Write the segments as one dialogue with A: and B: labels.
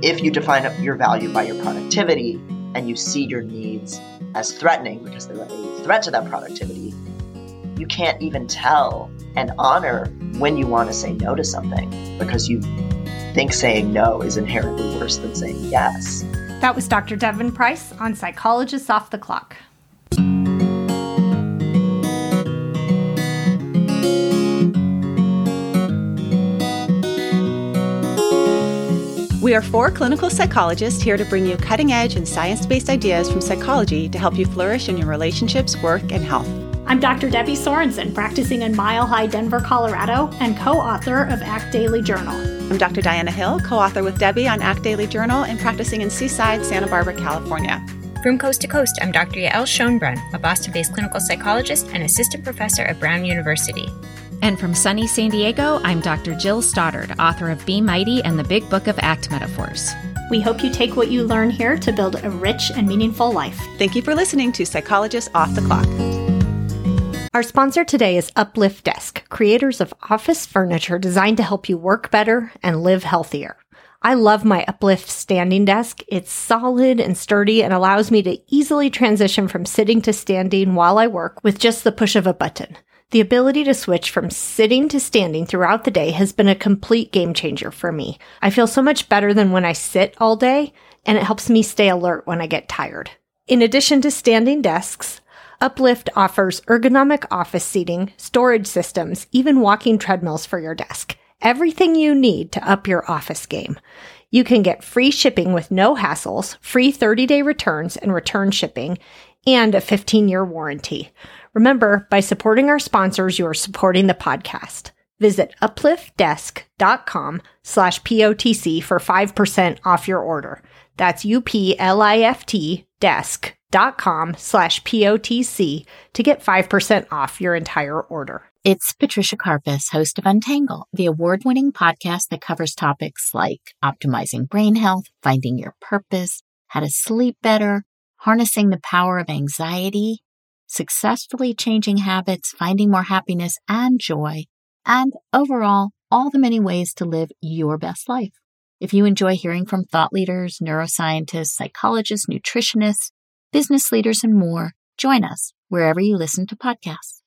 A: If you define your value by your productivity and you see your needs as threatening because they're a threat to that productivity, you can't even tell and honor when you want to say no to something because you think saying no is inherently worse than saying yes.
B: That was Dr. Devon Price on Psychologists Off the Clock.
C: We are four clinical psychologists here to bring you cutting edge and science based ideas from psychology to help you flourish in your relationships, work, and health.
B: I'm Dr. Debbie Sorensen, practicing in Mile High, Denver, Colorado, and co author of ACT Daily Journal.
C: I'm Dr. Diana Hill, co author with Debbie on ACT Daily Journal and practicing in Seaside, Santa Barbara, California.
D: From coast to coast, I'm Dr. Yael Schonbrun, a Boston based clinical psychologist and assistant professor at Brown University.
E: And from sunny San Diego, I'm Dr. Jill Stoddard, author of Be Mighty and the Big Book of ACT Metaphors.
B: We hope you take what you learn here to build a rich and meaningful life.
C: Thank you for listening to Psychologists Off the Clock.
B: Our sponsor today is Uplift Desk, creators of office furniture designed to help you work better and live healthier. I love my Uplift standing desk. It's solid and sturdy and allows me to easily transition from sitting to standing while I work with just the push of a button. The ability to switch from sitting to standing throughout the day has been a complete game changer for me. I feel so much better than when I sit all day, and it helps me stay alert when I get tired. In addition to standing desks, Uplift offers ergonomic office seating, storage systems, even walking treadmills for your desk. Everything you need to up your office game. You can get free shipping with no hassles, free 30 day returns and return shipping, and a 15 year warranty. Remember, by supporting our sponsors, you are supporting the podcast. Visit upliftdesk.com slash POTC for 5% off your order. That's U-P-L-I-F-T desk.com slash POTC to get 5% off your entire order.
F: It's Patricia Karpas, host of Untangle, the award winning podcast that covers topics like optimizing brain health, finding your purpose, how to sleep better, harnessing the power of anxiety, successfully changing habits, finding more happiness and joy, and overall, all the many ways to live your best life. If you enjoy hearing from thought leaders, neuroscientists, psychologists, nutritionists, business leaders, and more, join us wherever you listen to podcasts.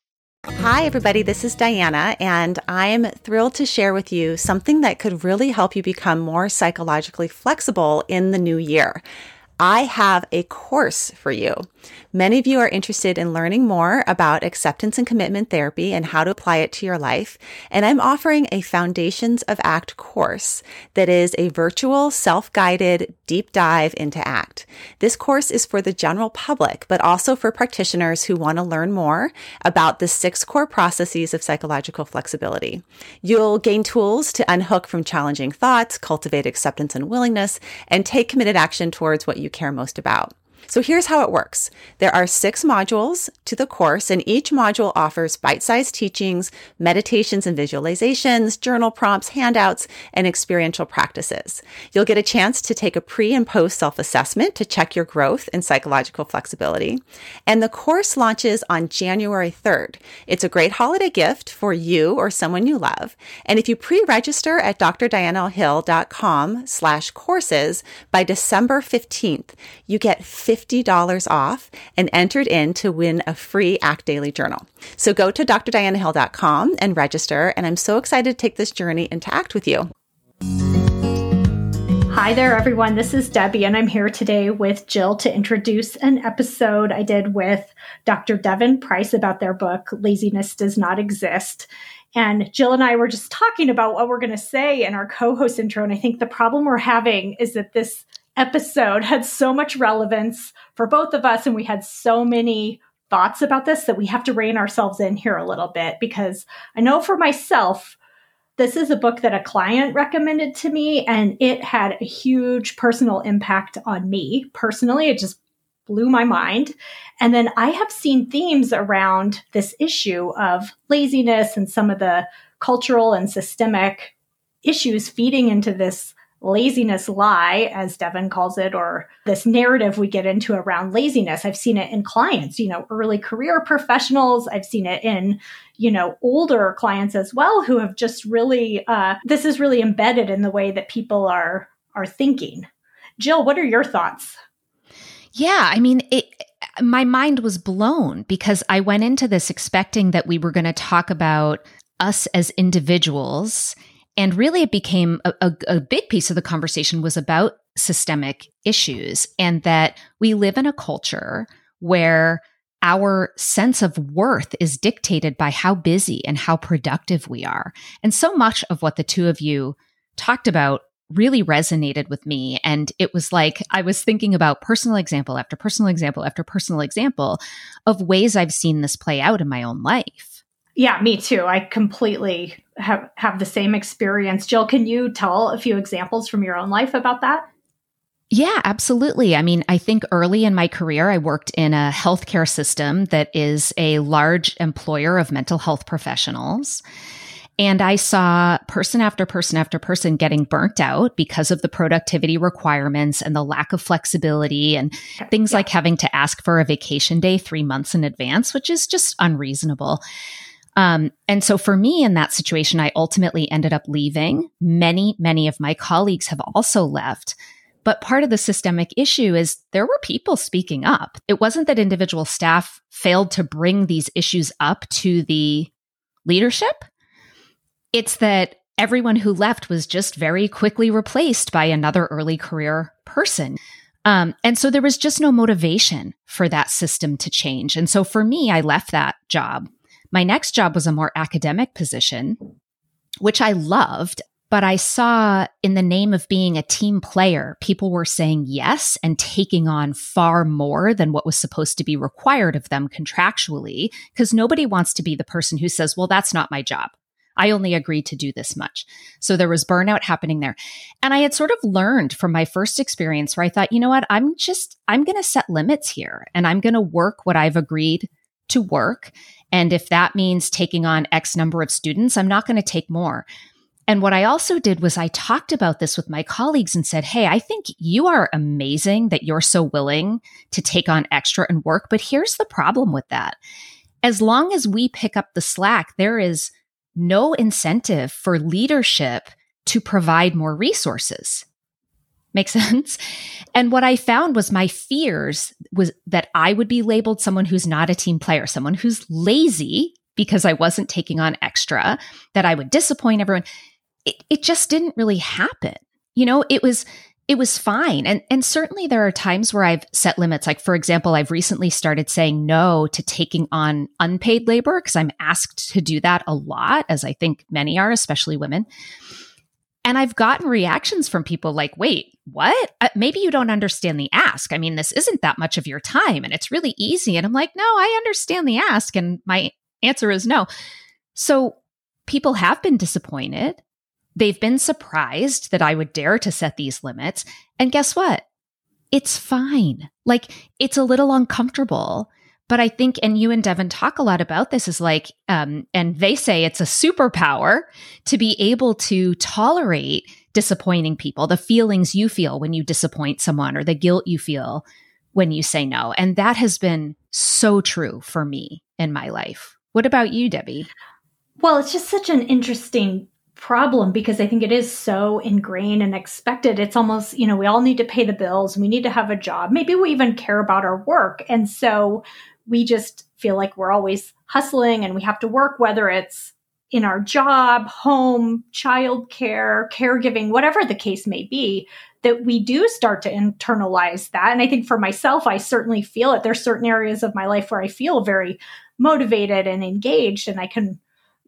C: Hi, everybody. This is Diana, and I'm thrilled to share with you something that could really help you become more psychologically flexible in the new year. I have a course for you. Many of you are interested in learning more about acceptance and commitment therapy and how to apply it to your life. And I'm offering a Foundations of ACT course that is a virtual, self guided deep dive into ACT. This course is for the general public, but also for practitioners who want to learn more about the six core processes of psychological flexibility. You'll gain tools to unhook from challenging thoughts, cultivate acceptance and willingness, and take committed action towards what you care most about. So here's how it works. There are six modules to the course, and each module offers bite sized teachings, meditations and visualizations, journal prompts, handouts, and experiential practices. You'll get a chance to take a pre and post self assessment to check your growth in psychological flexibility. And the course launches on January 3rd. It's a great holiday gift for you or someone you love. And if you pre register at drdianahill.com slash courses by December 15th, you get 50 $50 off and entered in to win a free Act Daily journal. So go to drdianahill.com and register. And I'm so excited to take this journey into ACT with you.
B: Hi there, everyone. This is Debbie, and I'm here today with Jill to introduce an episode I did with Dr. Devon Price about their book, Laziness Does Not Exist. And Jill and I were just talking about what we're going to say in our co host intro. And I think the problem we're having is that this episode had so much relevance for both of us, and we had so many thoughts about this that we have to rein ourselves in here a little bit because I know for myself, This is a book that a client recommended to me, and it had a huge personal impact on me personally. It just blew my mind. And then I have seen themes around this issue of laziness and some of the cultural and systemic issues feeding into this laziness lie, as Devon calls it, or this narrative we get into around laziness. I've seen it in clients, you know, early career professionals. I've seen it in, you know, older clients as well who have just really, uh, this is really embedded in the way that people are, are thinking. Jill, what are your thoughts?
E: Yeah, I mean, it, my mind was blown because I went into this expecting that we were going to talk about us as individuals and really, it became a, a, a big piece of the conversation was about systemic issues and that we live in a culture where our sense of worth is dictated by how busy and how productive we are. And so much of what the two of you talked about really resonated with me. And it was like I was thinking about personal example after personal example after personal example of ways I've seen this play out in my own life.
B: Yeah, me too. I completely have have the same experience. Jill, can you tell a few examples from your own life about that?
E: Yeah, absolutely. I mean, I think early in my career, I worked in a healthcare system that is a large employer of mental health professionals. And I saw person after person after person getting burnt out because of the productivity requirements and the lack of flexibility and things yeah. like having to ask for a vacation day three months in advance, which is just unreasonable. Um, and so for me in that situation, I ultimately ended up leaving. Many, many of my colleagues have also left. But part of the systemic issue is there were people speaking up. It wasn't that individual staff failed to bring these issues up to the leadership. It's that everyone who left was just very quickly replaced by another early career person. Um, and so there was just no motivation for that system to change. And so for me, I left that job my next job was a more academic position, which I loved. But I saw in the name of being a team player, people were saying yes and taking on far more than what was supposed to be required of them contractually, because nobody wants to be the person who says, well, that's not my job. I only agreed to do this much. So there was burnout happening there. And I had sort of learned from my first experience where I thought, you know what? I'm just, I'm going to set limits here and I'm going to work what I've agreed to work. And if that means taking on X number of students, I'm not going to take more. And what I also did was I talked about this with my colleagues and said, Hey, I think you are amazing that you're so willing to take on extra and work. But here's the problem with that. As long as we pick up the slack, there is no incentive for leadership to provide more resources. Make sense? And what I found was my fears was that I would be labeled someone who's not a team player, someone who's lazy because I wasn't taking on extra, that I would disappoint everyone. It, it just didn't really happen. You know, it was it was fine. And and certainly there are times where I've set limits. Like for example, I've recently started saying no to taking on unpaid labor because I'm asked to do that a lot, as I think many are, especially women. And I've gotten reactions from people like, wait, what? Uh, maybe you don't understand the ask. I mean, this isn't that much of your time and it's really easy. And I'm like, no, I understand the ask. And my answer is no. So people have been disappointed. They've been surprised that I would dare to set these limits. And guess what? It's fine. Like, it's a little uncomfortable. But I think, and you and Devon talk a lot about this, is like, um, and they say it's a superpower to be able to tolerate disappointing people, the feelings you feel when you disappoint someone or the guilt you feel when you say no. And that has been so true for me in my life. What about you, Debbie?
B: Well, it's just such an interesting problem because I think it is so ingrained and expected. It's almost, you know, we all need to pay the bills we need to have a job. Maybe we even care about our work. And so we just feel like we're always hustling and we have to work, whether it's in our job, home, childcare, caregiving, whatever the case may be, that we do start to internalize that. And I think for myself, I certainly feel it. There's certain areas of my life where I feel very motivated and engaged and I can,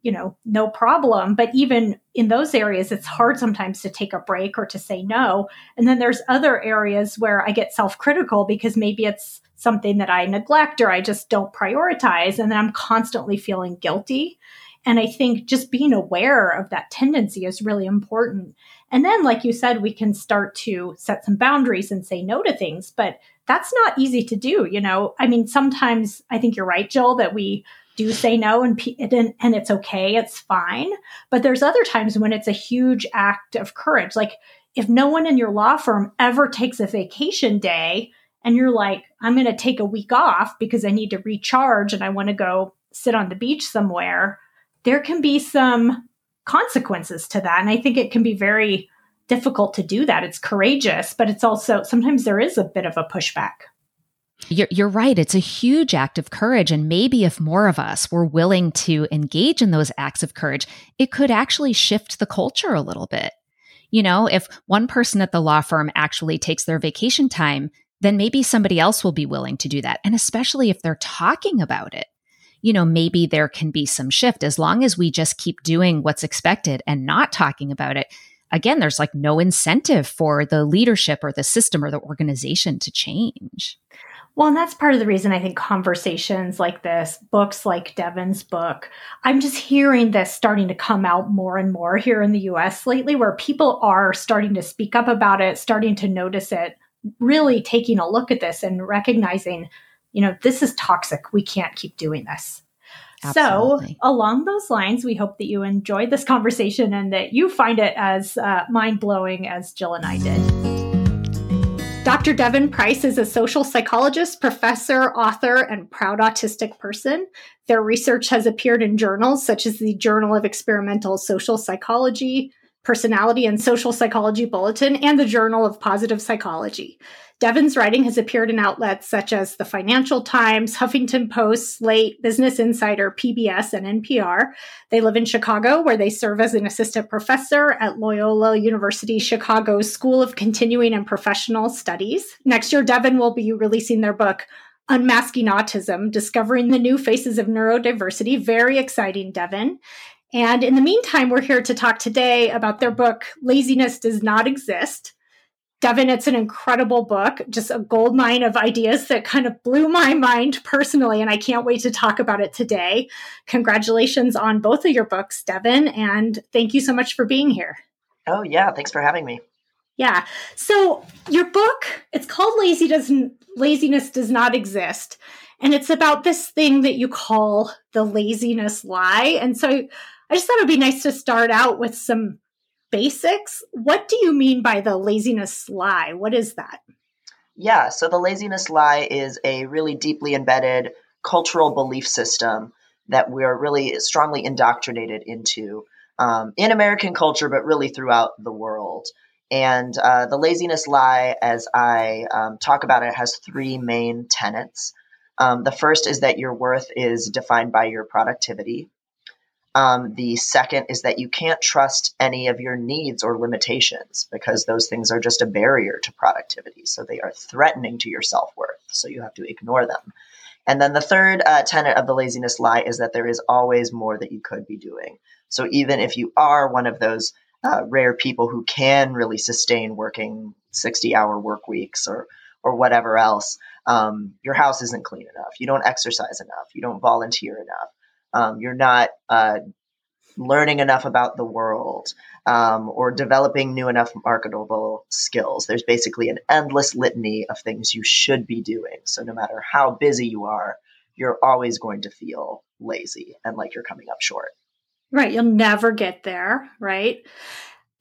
B: you know, no problem. But even in those areas, it's hard sometimes to take a break or to say no. And then there's other areas where I get self critical because maybe it's something that I neglect or I just don't prioritize. And then I'm constantly feeling guilty. And I think just being aware of that tendency is really important. And then, like you said, we can start to set some boundaries and say no to things, but that's not easy to do. You know, I mean, sometimes I think you're right, Jill, that we do say no and, and, and it's okay, it's fine. But there's other times when it's a huge act of courage. Like if no one in your law firm ever takes a vacation day and you're like, I'm going to take a week off because I need to recharge and I want to go sit on the beach somewhere, there can be some consequences to that. And I think it can be very difficult to do that. It's courageous, but it's also sometimes there is a bit of a pushback.
E: You're, you're right. It's a huge act of courage. And maybe if more of us were willing to engage in those acts of courage, it could actually shift the culture a little bit. You know, if one person at the law firm actually takes their vacation time, then maybe somebody else will be willing to do that. And especially if they're talking about it, you know, maybe there can be some shift as long as we just keep doing what's expected and not talking about it. Again, there's like no incentive for the leadership or the system or the organization to change.
B: Well, and that's part of the reason I think conversations like this, books like Devon's book, I'm just hearing this starting to come out more and more here in the US lately, where people are starting to speak up about it, starting to notice it, really taking a look at this and recognizing, you know, this is toxic. We can't keep doing this. Absolutely. So, along those lines, we hope that you enjoyed this conversation and that you find it as uh, mind blowing as Jill and I did. Dr. Devon Price is a social psychologist, professor, author, and proud autistic person. Their research has appeared in journals such as the Journal of Experimental Social Psychology, Personality and Social Psychology Bulletin, and the Journal of Positive Psychology. Devon's writing has appeared in outlets such as the Financial Times, Huffington Post, Slate, Business Insider, PBS, and NPR. They live in Chicago, where they serve as an assistant professor at Loyola University Chicago's School of Continuing and Professional Studies. Next year, Devon will be releasing their book, Unmasking Autism Discovering the New Faces of Neurodiversity. Very exciting, Devon. And in the meantime, we're here to talk today about their book, Laziness Does Not Exist Devon, it's an incredible book, just a gold mine of ideas that kind of blew my mind personally, and I can't wait to talk about it today. Congratulations on both of your books, Devon, and thank you so much for being here.
A: Oh, yeah. Thanks for having me.
B: Yeah. So, your book, it's called Lazy Doesn't Laziness Does Not Exist. And it's about this thing that you call the laziness lie. And so I just thought it'd be nice to start out with some basics. What do you mean by the laziness lie? What is that?
A: Yeah, so the laziness lie is a really deeply embedded cultural belief system that we're really strongly indoctrinated into um, in American culture, but really throughout the world. And uh, the laziness lie, as I um, talk about it, has three main tenets. Um, the first is that your worth is defined by your productivity. Um, the second is that you can't trust any of your needs or limitations because those things are just a barrier to productivity. So they are threatening to your self worth. So you have to ignore them. And then the third uh, tenet of the laziness lie is that there is always more that you could be doing. So even if you are one of those uh, rare people who can really sustain working 60 hour work weeks or, or whatever else, um, your house isn't clean enough. You don't exercise enough. You don't volunteer enough um, you're not uh, learning enough about the world um, or developing new enough marketable skills. There's basically an endless litany of things you should be doing. So no matter how busy you are, you're always going to feel lazy and like you're coming up short.
B: Right. You'll never get there. Right.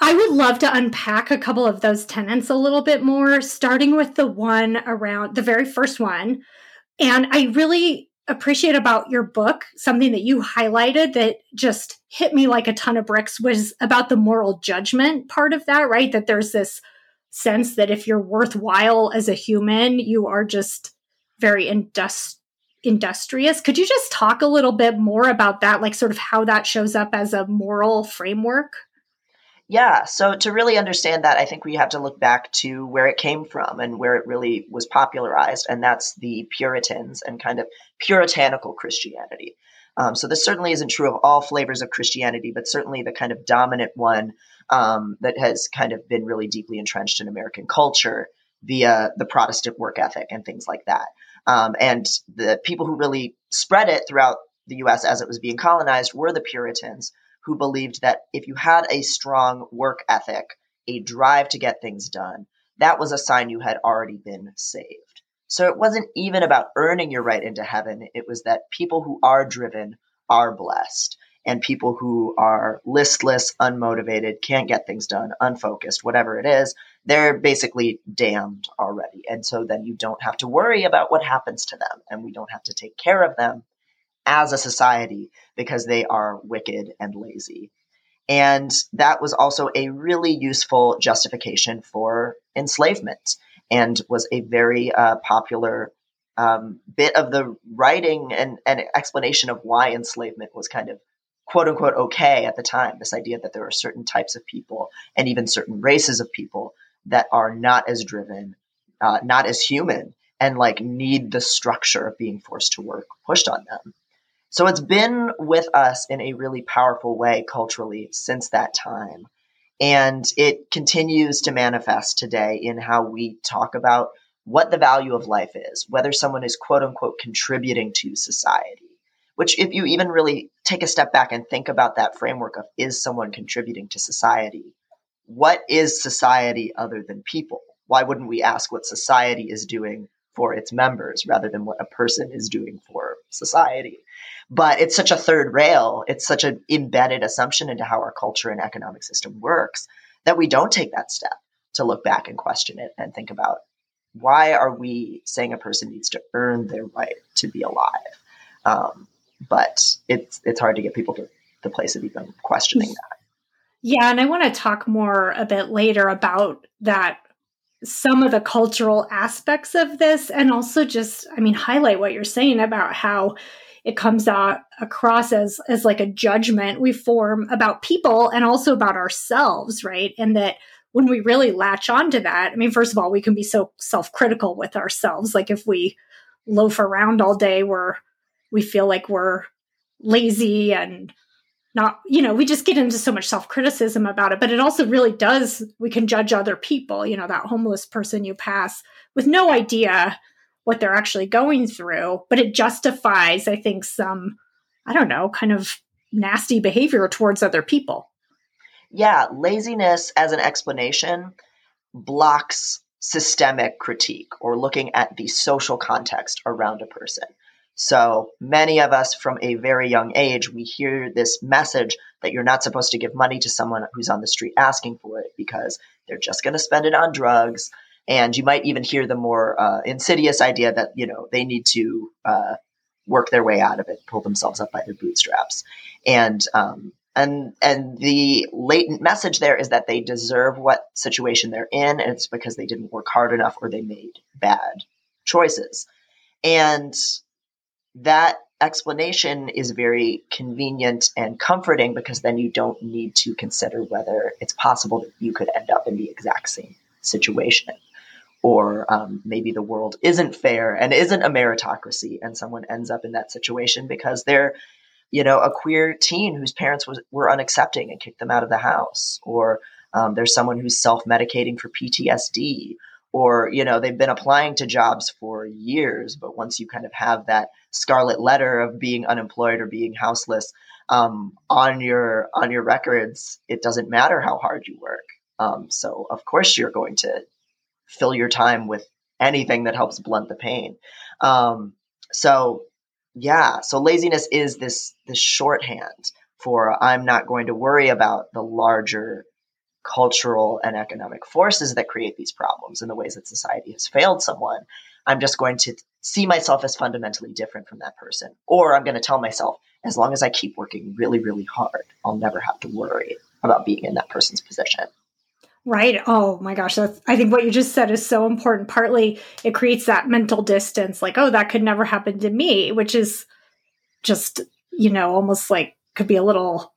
B: I would love to unpack a couple of those tenants a little bit more, starting with the one around the very first one. And I really appreciate about your book, something that you highlighted that just hit me like a ton of bricks was about the moral judgment part of that, right? That there's this sense that if you're worthwhile as a human, you are just very indust- industrious. Could you just talk a little bit more about that, like sort of how that shows up as a moral framework?
A: Yeah, so to really understand that, I think we have to look back to where it came from and where it really was popularized, and that's the Puritans and kind of puritanical Christianity. Um, so this certainly isn't true of all flavors of Christianity, but certainly the kind of dominant one um, that has kind of been really deeply entrenched in American culture via the Protestant work ethic and things like that. Um, and the people who really spread it throughout the US as it was being colonized were the Puritans who believed that if you had a strong work ethic, a drive to get things done, that was a sign you had already been saved. So it wasn't even about earning your right into heaven. It was that people who are driven are blessed and people who are listless, unmotivated, can't get things done, unfocused, whatever it is, they're basically damned already. And so then you don't have to worry about what happens to them and we don't have to take care of them as a society because they are wicked and lazy. And that was also a really useful justification for enslavement and was a very uh, popular um, bit of the writing and, and explanation of why enslavement was kind of quote unquote okay at the time. This idea that there are certain types of people and even certain races of people that are not as driven, uh, not as human, and like need the structure of being forced to work pushed on them. So it's been with us in a really powerful way culturally since that time. And it continues to manifest today in how we talk about what the value of life is, whether someone is quote unquote contributing to society. Which, if you even really take a step back and think about that framework of is someone contributing to society, what is society other than people? Why wouldn't we ask what society is doing for its members rather than what a person is doing for society? But it's such a third rail, it's such an embedded assumption into how our culture and economic system works that we don't take that step to look back and question it and think about why are we saying a person needs to earn their right to be alive? Um, but it's it's hard to get people to the place of even questioning that.
B: Yeah, and I want to talk more a bit later about that some of the cultural aspects of this and also just I mean highlight what you're saying about how it comes out across as as like a judgment we form about people and also about ourselves right? And that when we really latch onto that i mean first of all we can be so self-critical with ourselves. Like if we loaf around all day we're we feel like we're lazy and not you know we just get into so much self-criticism about it but it also really does we can judge other people you know that homeless person you pass with no idea what they're actually going through, but it justifies, I think, some, I don't know, kind of nasty behavior towards other people.
A: Yeah, laziness as an explanation blocks systemic critique or looking at the social context around a person. So many of us from a very young age, we hear this message that you're not supposed to give money to someone who's on the street asking for it because they're just going to spend it on drugs. And you might even hear the more uh, insidious idea that you know they need to uh, work their way out of it, pull themselves up by their bootstraps, and um, and and the latent message there is that they deserve what situation they're in, and it's because they didn't work hard enough or they made bad choices, and that explanation is very convenient and comforting because then you don't need to consider whether it's possible that you could end up in the exact same situation or um, maybe the world isn't fair and isn't a meritocracy and someone ends up in that situation because they're you know a queer teen whose parents was, were unaccepting and kicked them out of the house or um, there's someone who's self-medicating for ptsd or you know they've been applying to jobs for years but once you kind of have that scarlet letter of being unemployed or being houseless um, on your on your records it doesn't matter how hard you work um, so of course you're going to fill your time with anything that helps blunt the pain. Um, so yeah, so laziness is this this shorthand for I'm not going to worry about the larger cultural and economic forces that create these problems and the ways that society has failed someone. I'm just going to see myself as fundamentally different from that person. Or I'm going to tell myself, as long as I keep working really, really hard, I'll never have to worry about being in that person's position.
B: Right. Oh my gosh. That's, I think what you just said is so important. Partly it creates that mental distance, like, oh, that could never happen to me, which is just, you know, almost like could be a little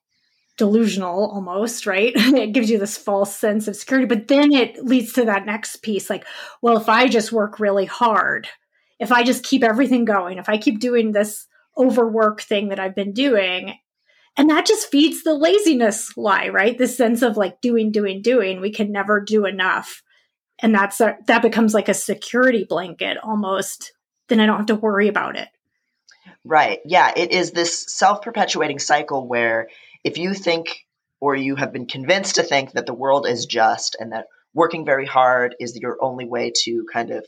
B: delusional almost, right? it gives you this false sense of security. But then it leads to that next piece like, well, if I just work really hard, if I just keep everything going, if I keep doing this overwork thing that I've been doing and that just feeds the laziness lie, right? This sense of like doing, doing, doing. We can never do enough. And that's a, that becomes like a security blanket almost. Then I don't have to worry about it.
A: Right. Yeah. It is this self perpetuating cycle where if you think or you have been convinced to think that the world is just and that working very hard is your only way to kind of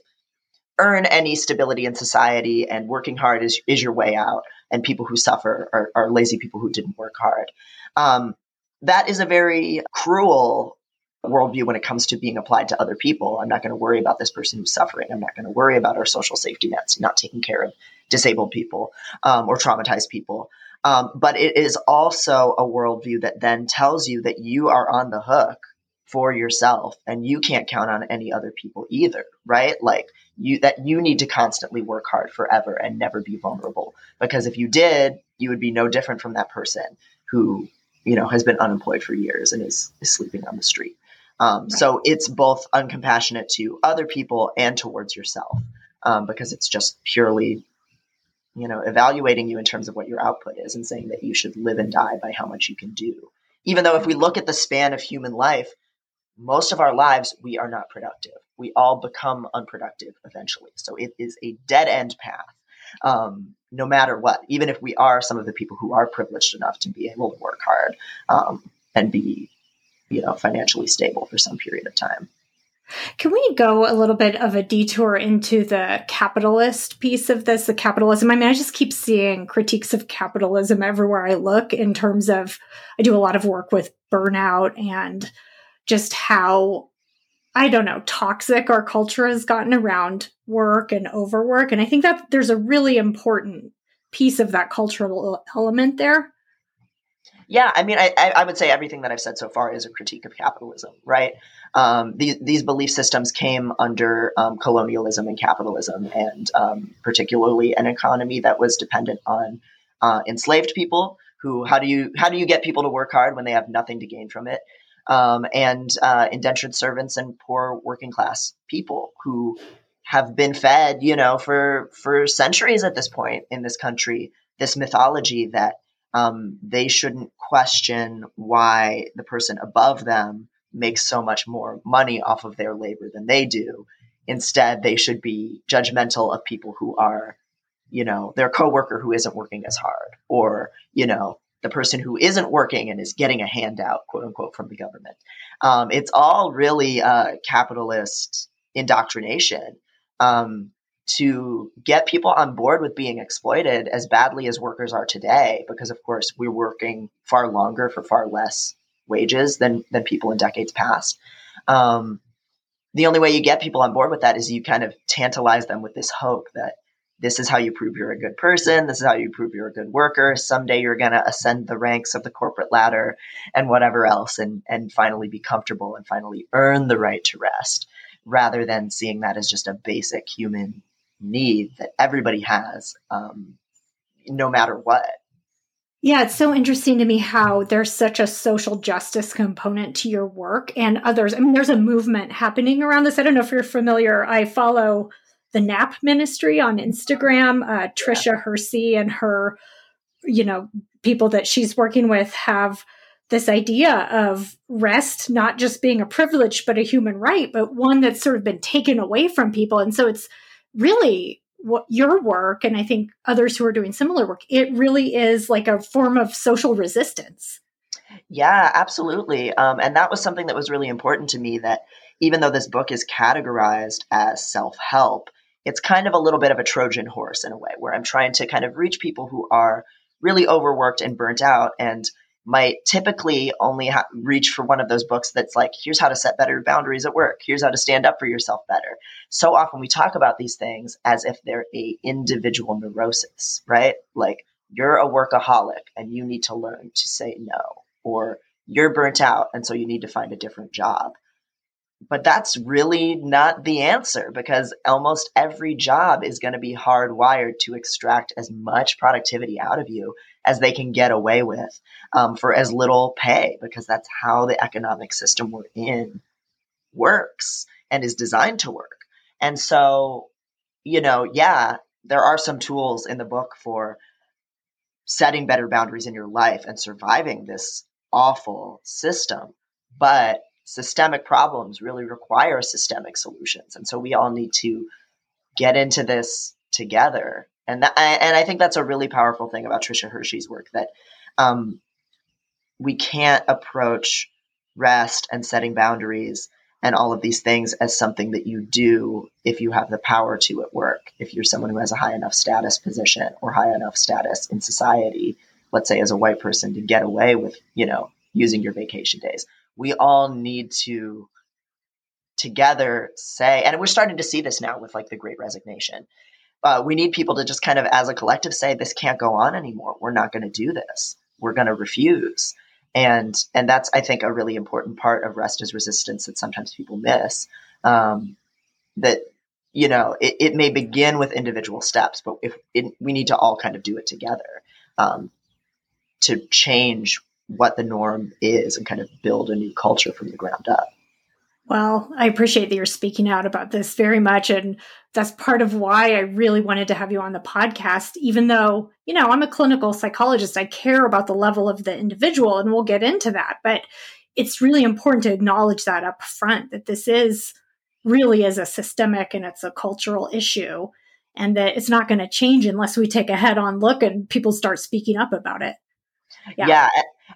A: earn any stability in society and working hard is, is your way out and people who suffer are, are lazy people who didn't work hard. Um, that is a very cruel worldview when it comes to being applied to other people. I'm not going to worry about this person who's suffering. I'm not going to worry about our social safety nets not taking care of disabled people um, or traumatized people um, but it is also a worldview that then tells you that you are on the hook for yourself and you can't count on any other people either right? Like you that you need to constantly work hard forever and never be vulnerable. Because if you did you would be no different from that person who you know has been unemployed for years and is, is sleeping on the street. Um, so it's both uncompassionate to other people and towards yourself um, because it's just purely you know evaluating you in terms of what your output is and saying that you should live and die by how much you can do even though if we look at the span of human life most of our lives, we are not productive. We all become unproductive eventually. So it is a dead end path, um, no matter what, even if we are some of the people who are privileged enough to be able to work hard um, and be, you know, financially stable for some period of time.
B: Can we go a little bit of a detour into the capitalist piece of this, the capitalism? I mean, I just keep seeing critiques of capitalism everywhere I look in terms of, I do a lot of work with burnout and just how I don't know, toxic our culture has gotten around work and overwork. And I think that there's a really important piece of that cultural element there.
A: Yeah, I mean, I, I would say everything that I've said so far is a critique of capitalism, right? Um, these, these belief systems came under um, colonialism and capitalism, and um, particularly an economy that was dependent on uh, enslaved people. Who? How do you how do you get people to work hard when they have nothing to gain from it? um, and uh, indentured servants and poor working class people who have been fed, you know, for for centuries at this point in this country, this mythology that um, they shouldn't question why the person above them makes so much more money off of their labor than they do. Instead, they should be judgmental of people who are, you know, their coworker who isn't working as hard, or you know, the person who isn't working and is getting a handout, quote unquote, from the government. Um, it's all really uh, capitalist indoctrination um, to get people on board with being exploited as badly as workers are today, because of course we're working far longer for far less wages than than people in decades past. Um, the only way you get people on board with that is you kind of tantalize them with this hope that this is how you prove you're a good person. This is how you prove you're a good worker. Someday you're going to ascend the ranks of the corporate ladder and whatever else and, and finally be comfortable and finally earn the right to rest rather than seeing that as just a basic human need that everybody has, um, no matter what.
B: Yeah, it's so interesting to me how there's such a social justice component to your work and others. I mean, there's a movement happening around this. I don't know if you're familiar. I follow the NAP ministry on Instagram. Uh, Tricia Hersey and her, you know, people that she's working with have this idea of rest not just being a privilege, but a human right, but one that's sort of been taken away from people. And so it's really what your work, and I think others who are doing similar work, it really is like a form of social resistance.
A: Yeah, absolutely. Um, and that was something that was really important to me that even though this book is categorized as self help, it's kind of a little bit of a Trojan horse in a way, where I'm trying to kind of reach people who are really overworked and burnt out and might typically only ha- reach for one of those books that's like, here's how to set better boundaries at work. Here's how to stand up for yourself better. So often we talk about these things as if they're a individual neurosis, right? Like you're a workaholic and you need to learn to say no, or you're burnt out and so you need to find a different job but that's really not the answer because almost every job is going to be hardwired to extract as much productivity out of you as they can get away with um, for as little pay because that's how the economic system we're in works and is designed to work. And so, you know, yeah, there are some tools in the book for setting better boundaries in your life and surviving this awful system. But systemic problems really require systemic solutions. And so we all need to get into this together And that, and I think that's a really powerful thing about Tricia Hersey's work that um, we can't approach rest and setting boundaries and all of these things as something that you do if you have the power to at work. If you're someone who has a high enough status position or high enough status in society, let's say as a white person, to get away with, you know, using your vacation days. We all need to together say, and we're starting to see this now with like the great resignation. Uh, we need people to just kind of, as a collective, say, this can't go on anymore. We're not going to do this. We're going to refuse and and that's I think a really important part of rest is resistance that sometimes people miss. Um, that you know it, it, may begin with individual steps, but if it, we need to all kind of do it together um, to change what the norm is and kind of build a new culture from the ground up.
B: Well, I appreciate that you're speaking out about this very much. And that's part of why I really wanted to have you on the podcast, even though, you know, I'm a clinical psychologist. I care about the level of the individual, and we'll get into that. But it's really important to acknowledge that up front that this is really is a systemic and it's a cultural issue and that it's not going to change unless we take a head on look and people start speaking up about it.
A: Yeah. yeah.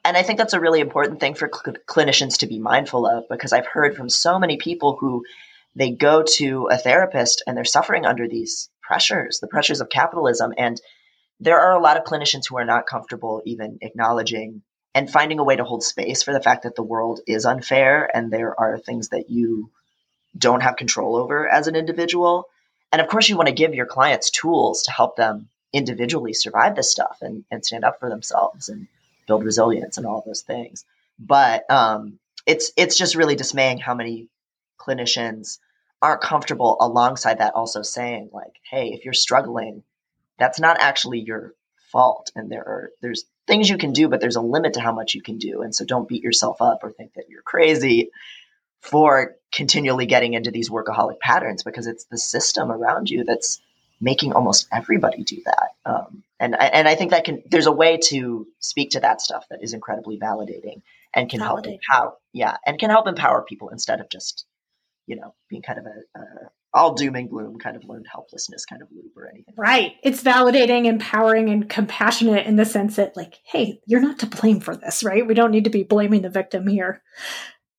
A: And I think that's a really important thing for cl- clinicians to be mindful of because I've heard from so many people who they go to a therapist and they're suffering under these pressures, the pressures of capitalism. And there are a lot of clinicians who are not comfortable even acknowledging and finding a way to hold space for the fact that the world is unfair and there are things that you don't have control over as an individual. And of course, you want to give your clients tools to help them individually survive this stuff and, and stand up for themselves and build resilience and all those things. But um, it's it's just really dismaying how many clinicians aren't comfortable alongside that also saying like, hey, if you're struggling, that's not actually your fault, and there are there's things you can do, but there's a limit to how much you can do, and so don't beat yourself up or think that you're crazy for continually getting into these workaholic patterns because it's the system around you that's making almost everybody do that. Um, and and I think that can there's a way to speak to that stuff that is incredibly validating and can help empower yeah and can help empower people instead of just you know being kind of a, a all doom and gloom kind of learned helplessness kind of loop or anything.
B: Right. It's validating empowering and compassionate in the sense that like hey you're not to blame for this right? We don't need to be blaming the victim here.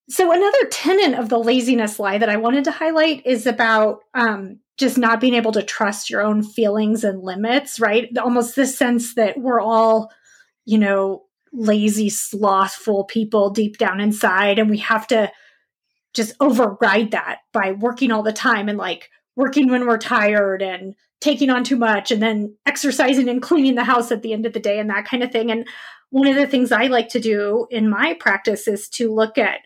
B: So another tenet of the laziness lie that i wanted to highlight is about um, just not being able to trust your own feelings and limits, right? Almost this sense that we're all, you know, lazy, slothful people deep down inside, and we have to just override that by working all the time and like working when we're tired and taking on too much and then exercising and cleaning the house at the end of the day and that kind of thing. And one of the things I like to do in my practice is to look at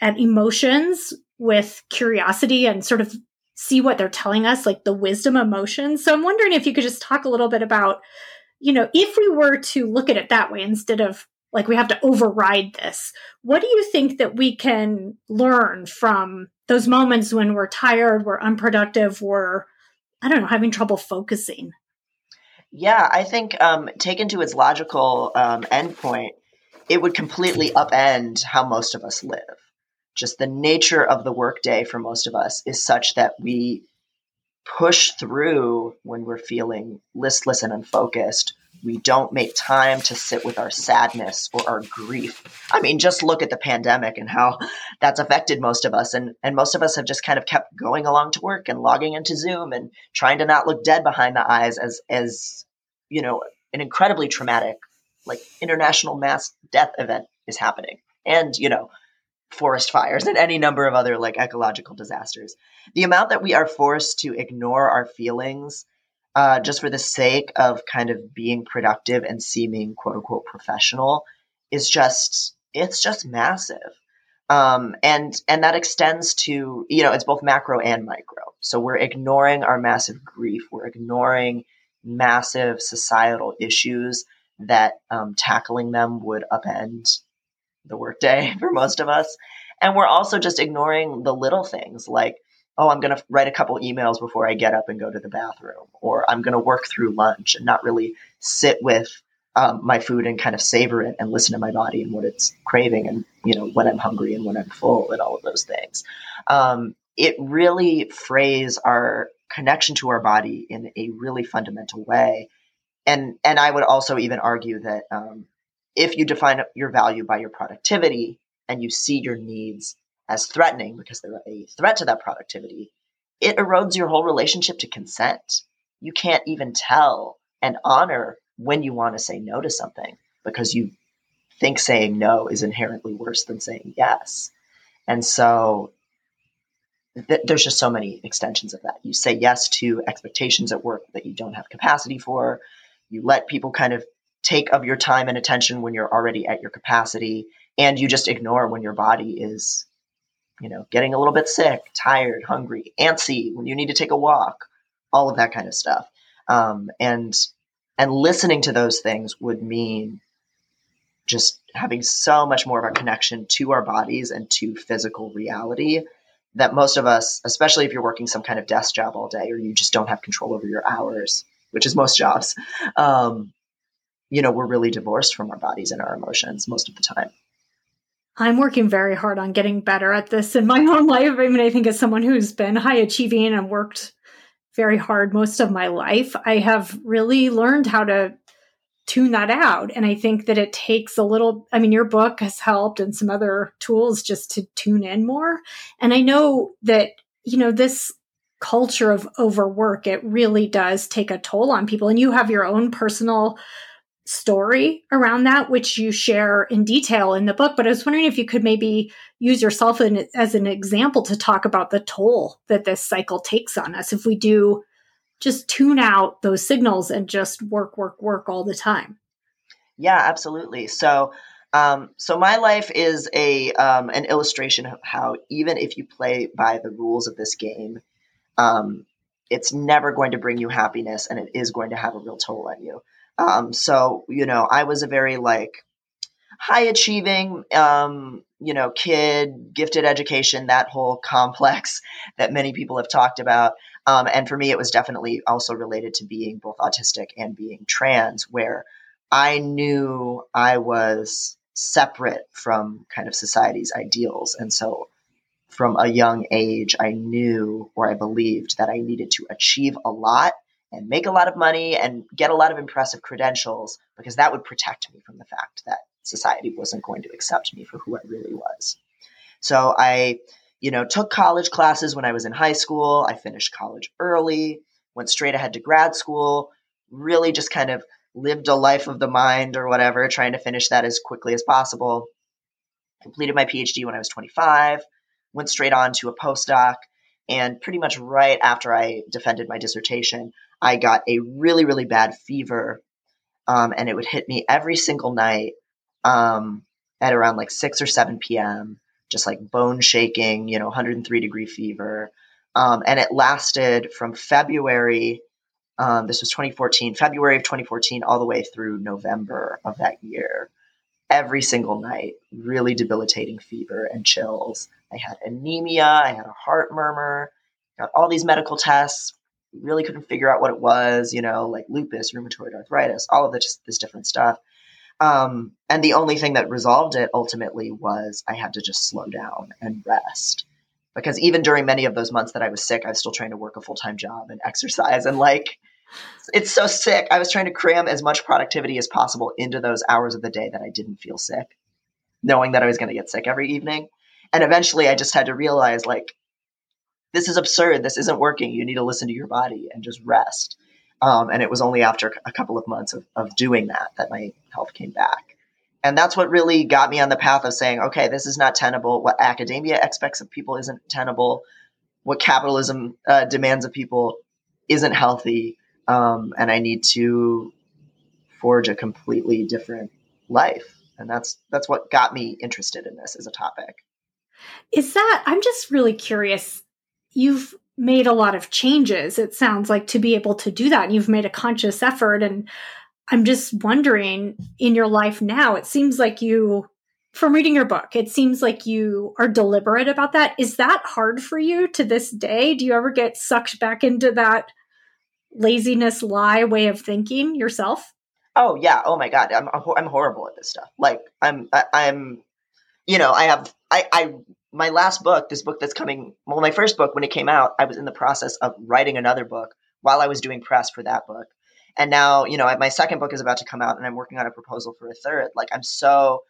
B: at emotions with curiosity and sort of see what they're telling us, like the wisdom emotions. So I'm wondering if you could just talk a little bit about, you know, if we were to look at it that way instead of like we have to override this, what do you think that we can learn from those moments when we're tired, we're unproductive, we're, I don't know, having trouble focusing?
A: Yeah, I think um, taken to its logical um, endpoint, it would completely upend how most of us live just the nature of the workday for most of us is such that we push through when we're feeling listless and unfocused. We don't make time to sit with our sadness or our grief. I mean, just look at the pandemic and how that's affected most of us. And, and most of us have just kind of kept going along to work and logging into Zoom and trying to not look dead behind the eyes as, as, you know, an incredibly traumatic, like international mass death event is happening. And, you know, forest fires and any number of other like ecological disasters. The amount that we are forced to ignore our feelings uh, just for the sake of kind of being productive and seeming quote unquote professional is just it's just massive. Um, and and that extends to you know it's both macro and micro. So we're ignoring our massive grief. We're ignoring massive societal issues that um, tackling them would upend the workday for most of us. And we're also just ignoring the little things like, oh, I'm going to write a couple emails before I get up and go to the bathroom, or I'm going to work through lunch and not really sit with um, my food and kind of savor it and listen to my body and what it's craving and, you know, when I'm hungry and when I'm full and all of those things. Um, it really frays our connection to our body in a really fundamental way. And and I would also even argue that um, if you define your value by your productivity and you see your needs as threatening because they're a threat to that productivity, it erodes your whole relationship to consent. You can't even tell and honor when you want to say no to something because you think saying no is inherently worse than saying yes. And so th- there's just so many extensions of that. You say yes to expectations at work that you don't have capacity for. You let people kind of take of your time and attention when you're already at your capacity, and you just ignore when your body is, you know, getting a little bit sick, tired, hungry, antsy, when you need to take a walk, all of that kind of stuff. Um, and and listening to those things would mean just having so much more of a connection to our bodies and to physical reality that most of us, especially if you're working some kind of desk job all day or you just don't have control over your hours, which is most jobs, um, you know, we're really divorced from our bodies and our emotions most of the time.
B: I'm working very hard on getting better at this in my own life. I mean, I think as someone who's been high achieving and worked very hard most of my life, I have really learned how to tune that out. And I think that it takes a little, I mean, your book has helped and some other tools just to tune in more. And I know that, you know, this culture of overwork, it really does take a toll on people. And you have your own personal story around that, which you share in detail in the book. But I was wondering if you could maybe use yourself in, as an example to talk about the toll that this cycle takes on us if we do just tune out those signals and just work, work, work all the time.
A: Yeah, absolutely. So, um, so my life is a um, an illustration of how even if you play by the rules of this game, um, it's never going to bring you happiness, and it is going to have a real toll on you. Um, so, you know, I was a very like high achieving, um, you know, kid, gifted education, that whole complex that many people have talked about. Um, and for me, it was definitely also related to being both autistic and being trans, where I knew I was separate from kind of society's ideals. And so from a young age, I knew or I believed that I needed to achieve a lot and make a lot of money and get a lot of impressive credentials because that would protect me from the fact that society wasn't going to accept me for who I really was. So I you know, took college classes when I was in high school. I finished college early, went straight ahead to grad school, really just kind of lived a life of the mind or whatever, trying to finish that as quickly as possible. Completed my PhD when I was 25, went straight on to a postdoc. And pretty much right after I defended my dissertation, I got a really, really bad fever. Um, and it would hit me every single night um, at around like 6 or 7 p.m just like bone shaking, you know, 103 degree fever. Um, and it lasted from February, um, this was 2014, February of 2014, all the way through November of that year. Every single night, really debilitating fever and chills. I had anemia, I had a heart murmur, got all these medical tests, really couldn't figure out what it was, you know, like lupus, rheumatoid arthritis, all of this, this different stuff. Um, and the only thing that resolved it ultimately was I had to just slow down and rest. Because even during many of those months that I was sick, I was still trying to work a full time job and exercise. And like, it's so sick. I was trying to cram as much productivity as possible into those hours of the day that I didn't feel sick, knowing that I was going to get sick every evening. And eventually I just had to realize, like, this is absurd. This isn't working. You need to listen to your body and just rest. Um, and it was only after a couple of months of, of doing that that my health came back. And that's what really got me on the path of saying, okay, this is not tenable. What academia expects of people isn't tenable. What capitalism uh, demands of people isn't healthy. Um, and I need to forge a completely different life. And that's that's what got me interested in this as a topic.
B: Is that I'm just really curious. You've made a lot of changes, it sounds like, to be able to do that. You've made a conscious effort. And I'm just wondering in your life now, it seems like you, from reading your book, it seems like you are deliberate about that. Is that hard for you to this day? Do you ever get sucked back into that laziness lie way of thinking yourself?
A: Oh yeah. Oh my God. I'm, I'm horrible at this stuff. Like I'm, I, I'm, you know, I have, I, I my last book, this book that's coming, well, my first book, when it came out, I was in the process of writing another book while I was doing press for that book. And now, you know, my second book is about to come out and I'm working on a proposal for a third. Like, I'm so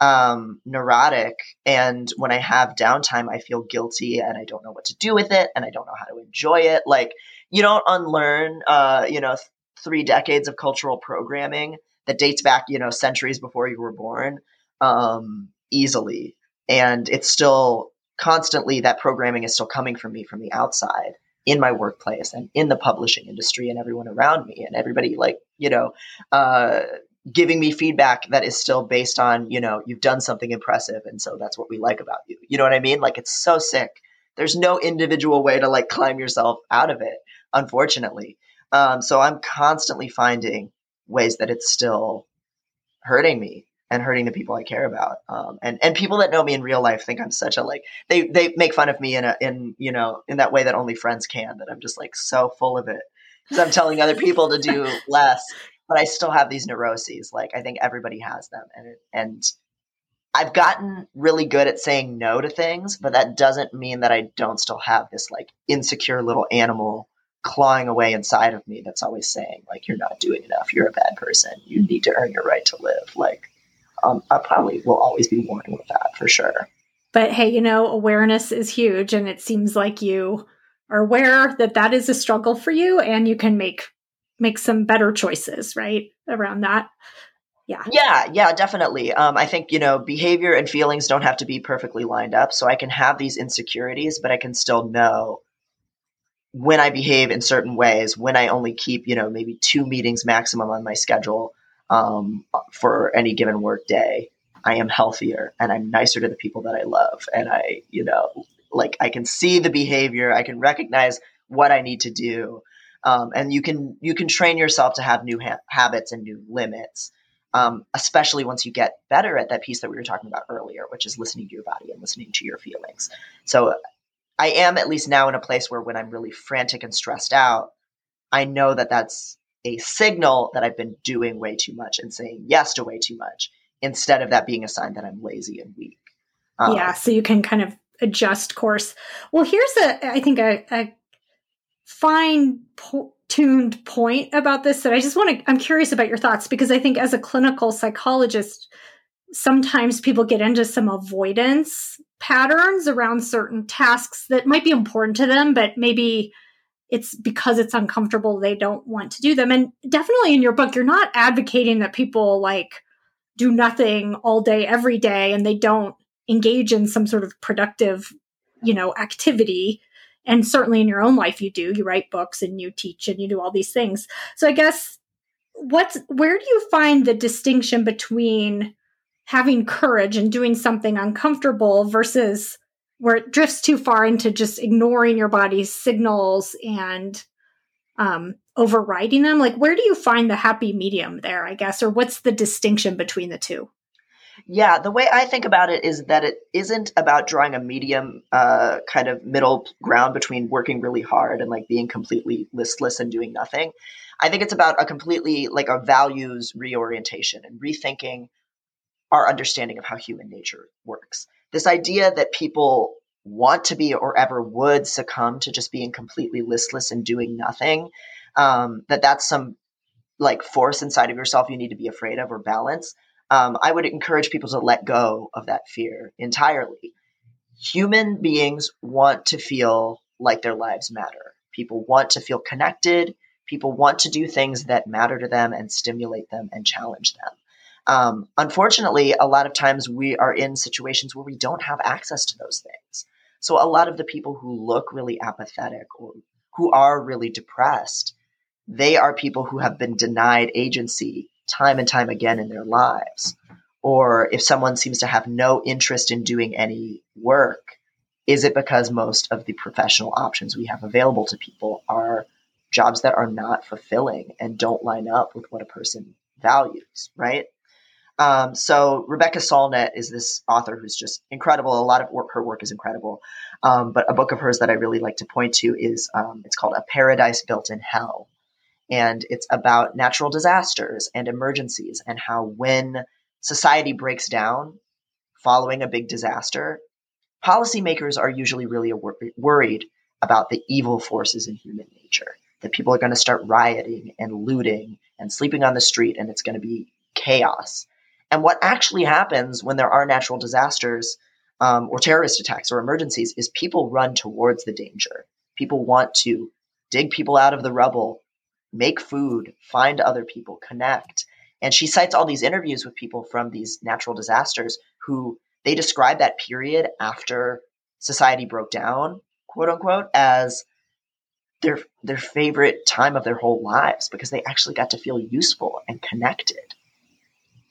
A: um, neurotic. And when I have downtime, I feel guilty and I don't know what to do with it and I don't know how to enjoy it. Like, you don't unlearn, uh, you know, th- three decades of cultural programming that dates back, you know, centuries before you were born um, easily. And it's still constantly that programming is still coming from me from the outside in my workplace and in the publishing industry and everyone around me and everybody like, you know, uh, giving me feedback that is still based on, you know, you've done something impressive. And so that's what we like about you. You know what I mean? Like it's so sick. There's no individual way to like climb yourself out of it, unfortunately. Um, so I'm constantly finding ways that it's still hurting me and hurting the people I care about. Um, and and people that know me in real life think I'm such a like they they make fun of me in a in you know in that way that only friends can. That I'm just like so full of it because I'm telling other people to do less but I still have these neuroses. Like I think everybody has them, and and I've gotten really good at saying no to things, but that doesn't mean that I don't still have this like insecure little animal clawing away inside of me that's always saying like you're not doing enough, you're a bad person, you need to earn your right to live. Like um, I probably will always be warning with that for sure.
B: But hey, you know, awareness is huge, and it seems like you are aware that that is a struggle for you, and you can make make some better choices, right? Around that. Yeah.
A: Yeah, yeah, definitely. Um, I think, you know, behavior and feelings don't have to be perfectly lined up. So I can have these insecurities, but I can still know when I behave in certain ways, when I only keep, you know, maybe two meetings maximum on my schedule um, for any given work day, I am healthier and I'm nicer to the people that I love. And I, you know, like I can see the behavior, I can recognize what I need to do um, and you can you can train yourself to have new ha- habits and new limits um, especially once you get better at that piece that we were talking about earlier which is listening to your body and listening to your feelings so i am at least now in a place where when i'm really frantic and stressed out i know that that's a signal that i've been doing way too much and saying yes to way too much instead of that being a sign that i'm lazy and weak.
B: Um, yeah so you can kind of adjust course. Well here's a i think a, a fine po- tuned point about this that I just want to, I'm curious about your thoughts because I think as a clinical psychologist, sometimes people get into some avoidance patterns around certain tasks that might be important to them, but maybe it's because it's uncomfortable, they don't want to do them. And definitely in your book, you're not advocating that people like do nothing all day, every day, and they don't engage in some sort of productive, you know, activity. And certainly in your own life you do. You write books and you teach and you do all these things. So i guess what's where do you find the distinction between having courage and doing something uncomfortable versus where it drifts too far into just ignoring your body's signals and um, overriding them like where do you find the happy medium there i guess or what's the distinction between the two
A: yeah, the way I think about it is that it isn't about drawing a medium uh, kind of middle ground between working really hard and like being completely listless and doing nothing. I think it's about a completely like a values reorientation and rethinking our understanding of how human nature works. This idea that people want to be or ever would succumb to just being completely listless and doing nothing, um, that that's some like force inside of yourself you need to be afraid of or balance um, I would encourage people to let go of that fear entirely. Human beings want to feel like their lives matter. People want to feel connected. People want to do things that matter to them and stimulate them and challenge them. Um, unfortunately, a lot of times we are in situations where we don't have access to those things. So a lot of the people who look really apathetic or who are really depressed, they are people who have been denied agency time and time again in their lives. Or if someone seems to have no interest in doing any work, is it because most of the professional options we have available to people are jobs that are not fulfilling and don't line up with what a person values, right? Um, so Rebecca Solnit is this author who's just incredible. A lot of work, her work is incredible. Um, but a book of hers that I really like to point to is um, it's called A Paradise Built in Hell, and it's about natural disasters and emergencies and how when society breaks down following a big disaster, policymakers are usually really wor- worried about the evil forces in human nature, that people are going to start rioting and looting and sleeping on the street and it's going to be chaos. And what actually happens when there are natural disasters um, or terrorist attacks or emergencies is people run towards the danger. People want to dig people out of the rubble, make food, find other people, connect. And she cites all these interviews with people from these natural disasters who they describe that period after society broke down, quote unquote, as their their favorite time of their whole lives because they actually got to feel useful and connected.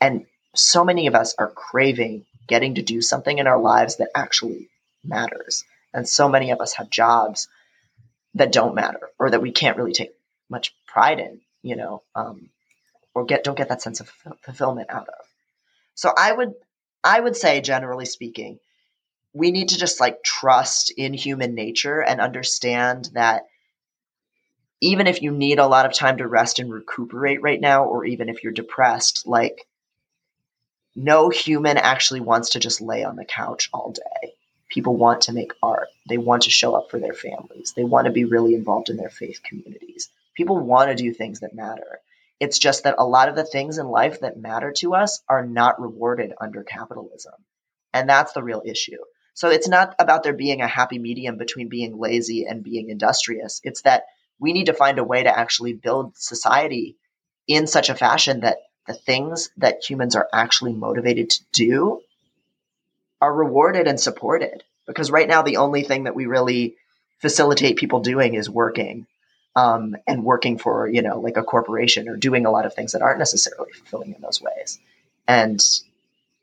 A: And so many of us are craving getting to do something in our lives that actually matters. And so many of us have jobs that don't matter or that we can't really take much pride in, you know, um, or get don't get that sense of fulfillment out of. So I would I would say generally speaking, we need to just like trust in human nature and understand that even if you need a lot of time to rest and recuperate right now or even if you're depressed, like no human actually wants to just lay on the couch all day. People want to make art. They want to show up for their families. They want to be really involved in their faith communities. People want to do things that matter. It's just that a lot of the things in life that matter to us are not rewarded under capitalism. And that's the real issue. So it's not about there being a happy medium between being lazy and being industrious. It's that we need to find a way to actually build society in such a fashion that the things that humans are actually motivated to do are rewarded and supported. Because right now, the only thing that we really facilitate people doing is working um, and working for, you know, like a corporation or doing a lot of things that aren't necessarily fulfilling in those ways. And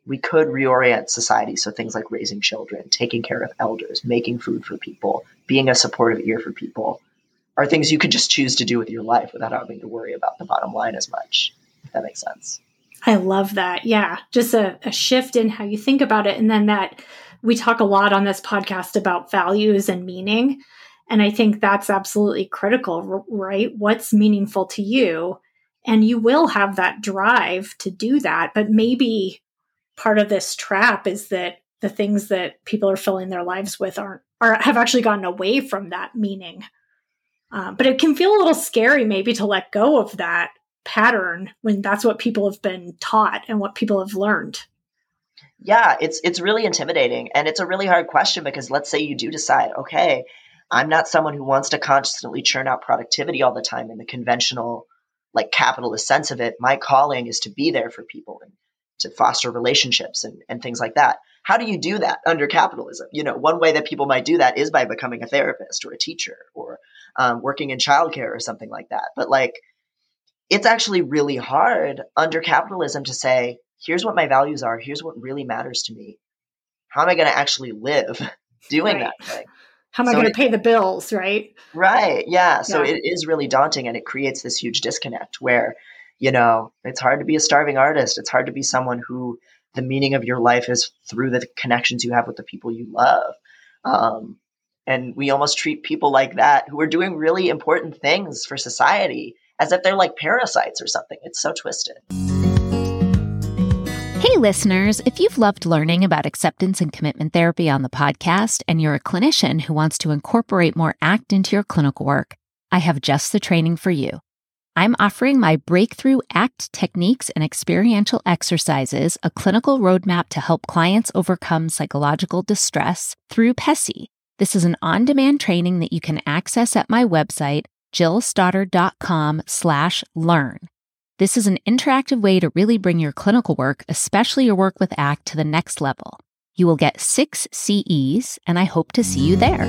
A: we could reorient society so things like raising children, taking care of elders, making food for people, being a supportive ear for people are things you could just choose to do with your life without having to worry about the bottom line as much if that makes sense.
B: I love that. Yeah. Just a, a shift in how you think about it. And then that we talk a lot on this podcast about values and meaning. And I think that's absolutely critical, right? What's meaningful to you? And you will have that drive to do that. But maybe part of this trap is that the things that people are filling their lives with aren't, are, have actually gotten away from that meaning. Um, but it can feel a little scary maybe to let go of that pattern when that's what people have been taught and what people have learned?
A: Yeah, it's it's really intimidating and it's a really hard question because let's say you do decide, okay, I'm not someone who wants to constantly churn out productivity all the time in the conventional like capitalist sense of it. My calling is to be there for people and to foster relationships and, and things like that. How do you do that under capitalism? You know, one way that people might do that is by becoming a therapist or a teacher or um, working in childcare or something like that. But like it's actually really hard under capitalism to say, here's what my values are, here's what really matters to me. How am I going to actually live doing right. that thing?
B: How am I going to pay the bills, right?
A: Right. Yeah. So yeah. it is really daunting and it creates this huge disconnect where, you know, it's hard to be a starving artist. It's hard to be someone who the meaning of your life is through the connections you have with the people you love. Um, and we almost treat people like that who are doing really important things for society as if they're like parasites or something. It's so twisted.
E: Hey, listeners, if you've loved learning about acceptance and commitment therapy on the podcast and you're a clinician who wants to incorporate more ACT into your clinical work, I have just the training for you. I'm offering my breakthrough ACT techniques and experiential exercises, a clinical roadmap to help clients overcome psychological distress through PESI. This is an on demand training that you can access at my website, jillstoddard.com slash learn. This is an interactive way to really bring your clinical work, especially your work with ACT, to the next level. You will get six CEs, and I hope to see you there.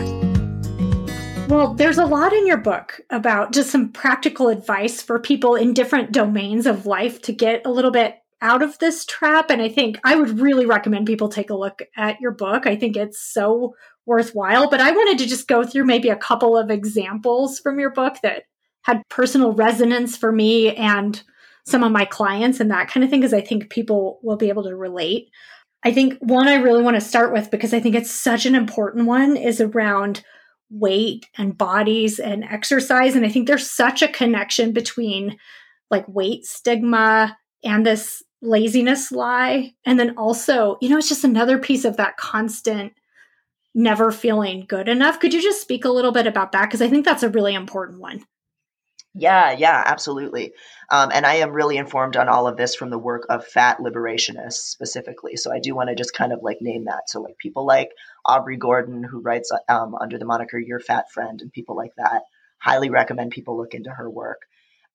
B: Well, there's a lot in your book about just some practical advice for people in different domains of life to get a little bit out of this trap. And I think I would really recommend people take a look at your book. I think it's so worthwhile. But I wanted to just go through maybe a couple of examples from your book that had personal resonance for me and some of my clients and that kind of thing, because I think people will be able to relate. I think one I really want to start with, because I think it's such an important one, is around weight and bodies and exercise. And I think there's such a connection between like weight stigma and this laziness lie. And then also, you know, it's just another piece of that constant never feeling good enough. Could you just speak a little bit about that? Because I think that's a really important one.
A: Yeah, yeah, absolutely. Um, and I am really informed on all of this from the work of fat liberationists specifically. So I do want to just kind of like name that. So like people like Aubrey Gordon, who writes um, under the moniker Your Fat Friend, and people like that. Highly recommend people look into her work.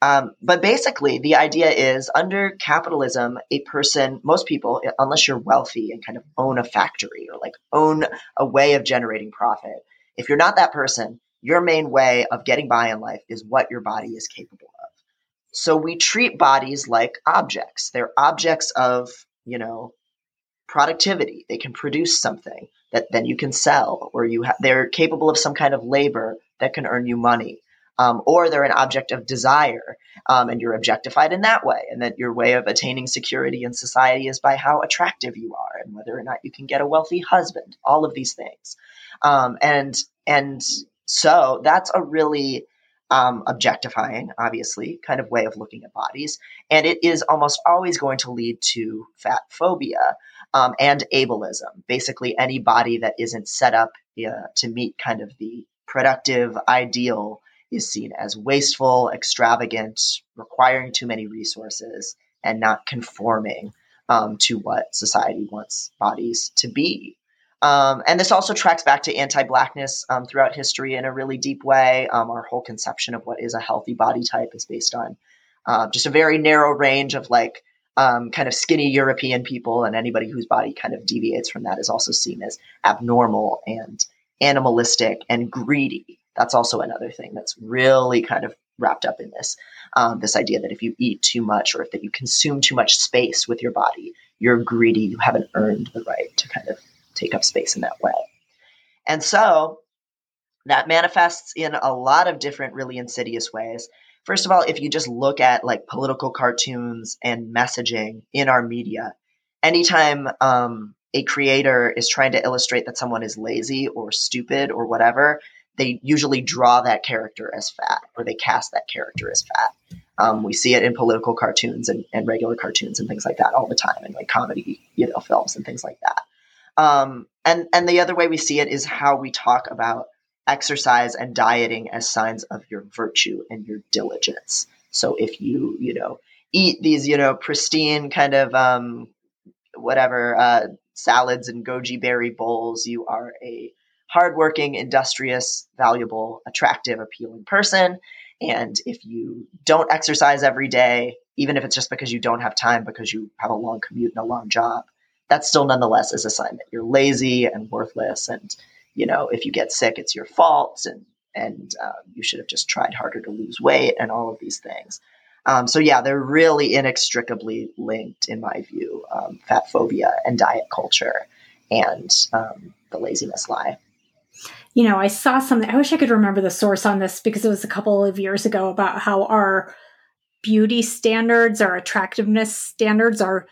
A: Um, but basically, the idea is under capitalism, a person, most people, unless you're wealthy and kind of own a factory or like own a way of generating profit, if you're not that person, your main way of getting by in life is what your body is capable of. So we treat bodies like objects. They're objects of, you know, productivity. They can produce something that then you can sell, or you ha- they're capable of some kind of labor that can earn you money. Um, or they're an object of desire, um, and you're objectified in that way. And that your way of attaining security in society is by how attractive you are and whether or not you can get a wealthy husband. All of these things, um, and and so that's a really um, objectifying, obviously, kind of way of looking at bodies. And it is almost always going to lead to fat phobia um, and ableism. Basically, any body that isn't set up uh, to meet kind of the productive ideal is seen as wasteful, extravagant, requiring too many resources, and not conforming um, to what society wants bodies to be. Um, and this also tracks back to anti-blackness um, throughout history in a really deep way. Um, our whole conception of what is a healthy body type is based on uh, just a very narrow range of like um, kind of skinny European people, and anybody whose body kind of deviates from that is also seen as abnormal and animalistic and greedy. That's also another thing that's really kind of wrapped up in this. Um, this idea that if you eat too much or if that you consume too much space with your body, you're greedy. You haven't earned the right to kind of take up space in that way. And so that manifests in a lot of different, really insidious ways. First of all, if you just look at like political cartoons and messaging in our media, anytime um, a creator is trying to illustrate that someone is lazy or stupid or whatever, they usually draw that character as fat or they cast that character as fat. Um, we see it in political cartoons and, and regular cartoons and things like that all the time, and like comedy, you know, films and things like that. Um, and and the other way we see it is how we talk about exercise and dieting as signs of your virtue and your diligence. So if you you know eat these you know pristine kind of um, whatever uh, salads and goji berry bowls, you are a hardworking, industrious, valuable, attractive, appealing person. And if you don't exercise every day, even if it's just because you don't have time because you have a long commute and a long job, that still nonetheless is a sign that you're lazy and worthless. And, you know, if you get sick, it's your fault and, and um, you should have just tried harder to lose weight and all of these things. Um, so yeah, they're really inextricably linked, in my view, um, fat phobia and diet culture and um, the laziness lie.
B: You know, I saw something. I wish I could remember the source on this because it was a couple of years ago about how our beauty standards, our attractiveness standards are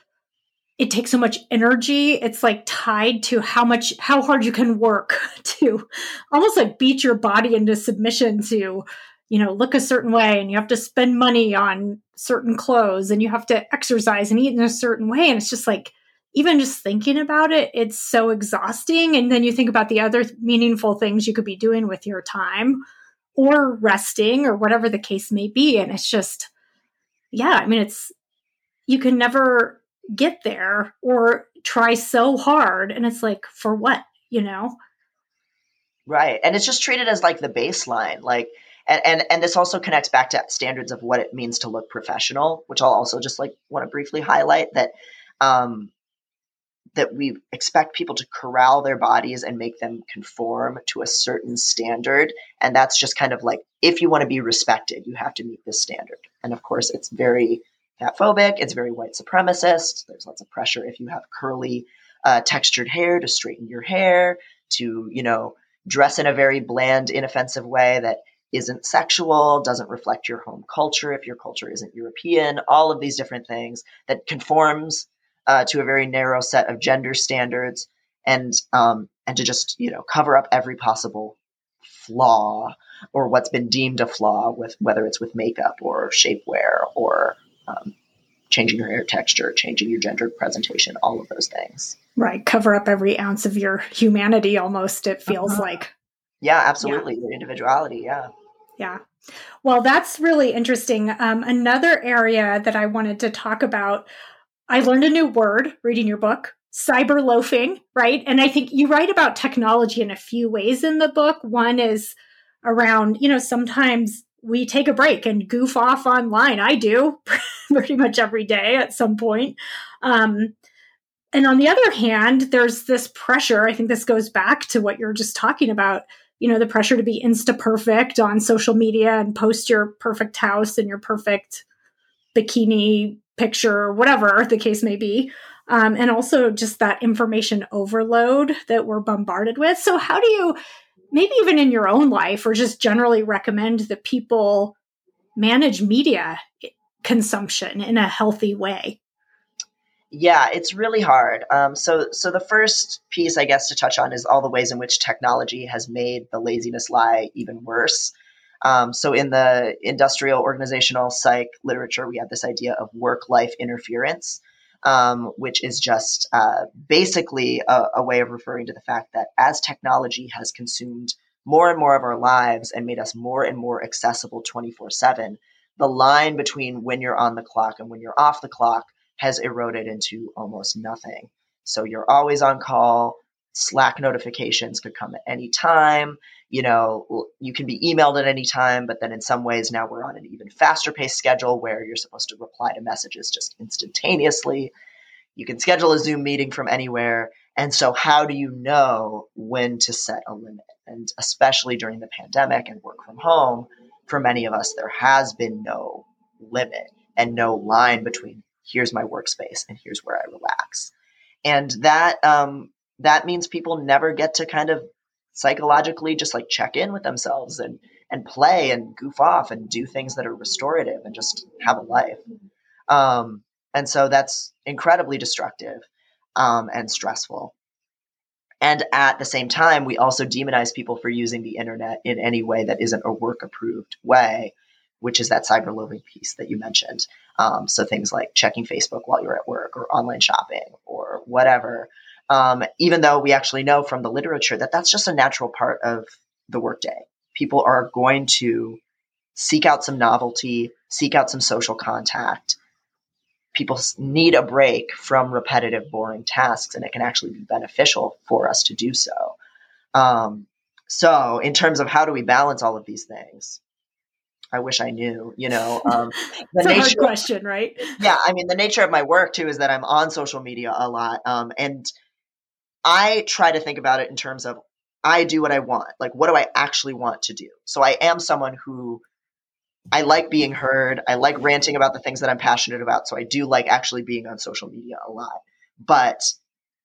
B: it takes so much energy. It's like tied to how much, how hard you can work to almost like beat your body into submission to, you know, look a certain way and you have to spend money on certain clothes and you have to exercise and eat in a certain way. And it's just like, even just thinking about it, it's so exhausting. And then you think about the other meaningful things you could be doing with your time or resting or whatever the case may be. And it's just, yeah, I mean, it's, you can never get there or try so hard and it's like for what you know
A: right and it's just treated as like the baseline like and, and and this also connects back to standards of what it means to look professional which i'll also just like want to briefly highlight that um that we expect people to corral their bodies and make them conform to a certain standard and that's just kind of like if you want to be respected you have to meet this standard and of course it's very fat phobic. It's very white supremacist. There's lots of pressure if you have curly, uh, textured hair to straighten your hair, to, you know, dress in a very bland, inoffensive way that isn't sexual, doesn't reflect your home culture if your culture isn't European, all of these different things that conforms uh, to a very narrow set of gender standards and um, and to just you know cover up every possible flaw or what's been deemed a flaw with whether it's with makeup or shapewear or um, changing your hair texture, changing your gendered presentation, all of those things.
B: Right. Cover up every ounce of your humanity almost, it feels uh-huh. like.
A: Yeah, absolutely. Yeah. Your individuality. Yeah.
B: Yeah. Well, that's really interesting. Um, another area that I wanted to talk about, I learned a new word reading your book cyber loafing, right? And I think you write about technology in a few ways in the book. One is around, you know, sometimes we take a break and goof off online. I do pretty much every day at some point. Um, and on the other hand, there's this pressure. I think this goes back to what you're just talking about. You know, the pressure to be insta perfect on social media and post your perfect house and your perfect bikini picture, whatever the case may be. Um, and also just that information overload that we're bombarded with. So, how do you maybe even in your own life or just generally recommend that people manage media consumption in a healthy way?
A: Yeah, it's really hard. Um, so, so the first piece, I guess, to touch on is all the ways in which technology has made the laziness lie even worse. Um, so, in the industrial organizational psych literature, we have this idea of work-life interference, um, which is just uh, basically a, a, way of referring to the fact that as technology has consumed more and more of our lives and made us more and more accessible 24 7, the line between when you're on the clock and when you're off the clock has eroded into almost nothing. So you're always on call. Slack notifications could come at any time. You know, you can be emailed at any time, but then in some ways now we're on an even faster paced schedule where you're supposed to reply to messages just instantaneously. You can schedule a Zoom meeting from anywhere. And so, how do you know when to set a limit? And especially during the pandemic and work from home, for many of us, there has been no limit and no line between here's my workspace and here's where I relax. And that um, that means people never get to kind of psychologically just like check in with themselves and and play and goof off and do things that are restorative and just have a life. Um, and so that's incredibly destructive um, and stressful. And at the same time, we also demonize people for using the internet in any way that isn't a work approved way, which is that cyber loafing piece that you mentioned. Um, so things like checking Facebook while you're at work or online shopping or whatever um, even though we actually know from the literature that that's just a natural part of the workday. People are going to seek out some novelty, seek out some social contact. People need a break from repetitive, boring tasks, and it can actually be beneficial for us to do so. Um, so, in terms of how do we balance all of these things, I wish I knew. You know, um,
B: the it's nature, a hard question, right?
A: Yeah, I mean, the nature of my work too is that I'm on social media a lot, um, and I try to think about it in terms of I do what I want. Like, what do I actually want to do? So I am someone who I like being heard. I like ranting about the things that I'm passionate about. So I do like actually being on social media a lot. But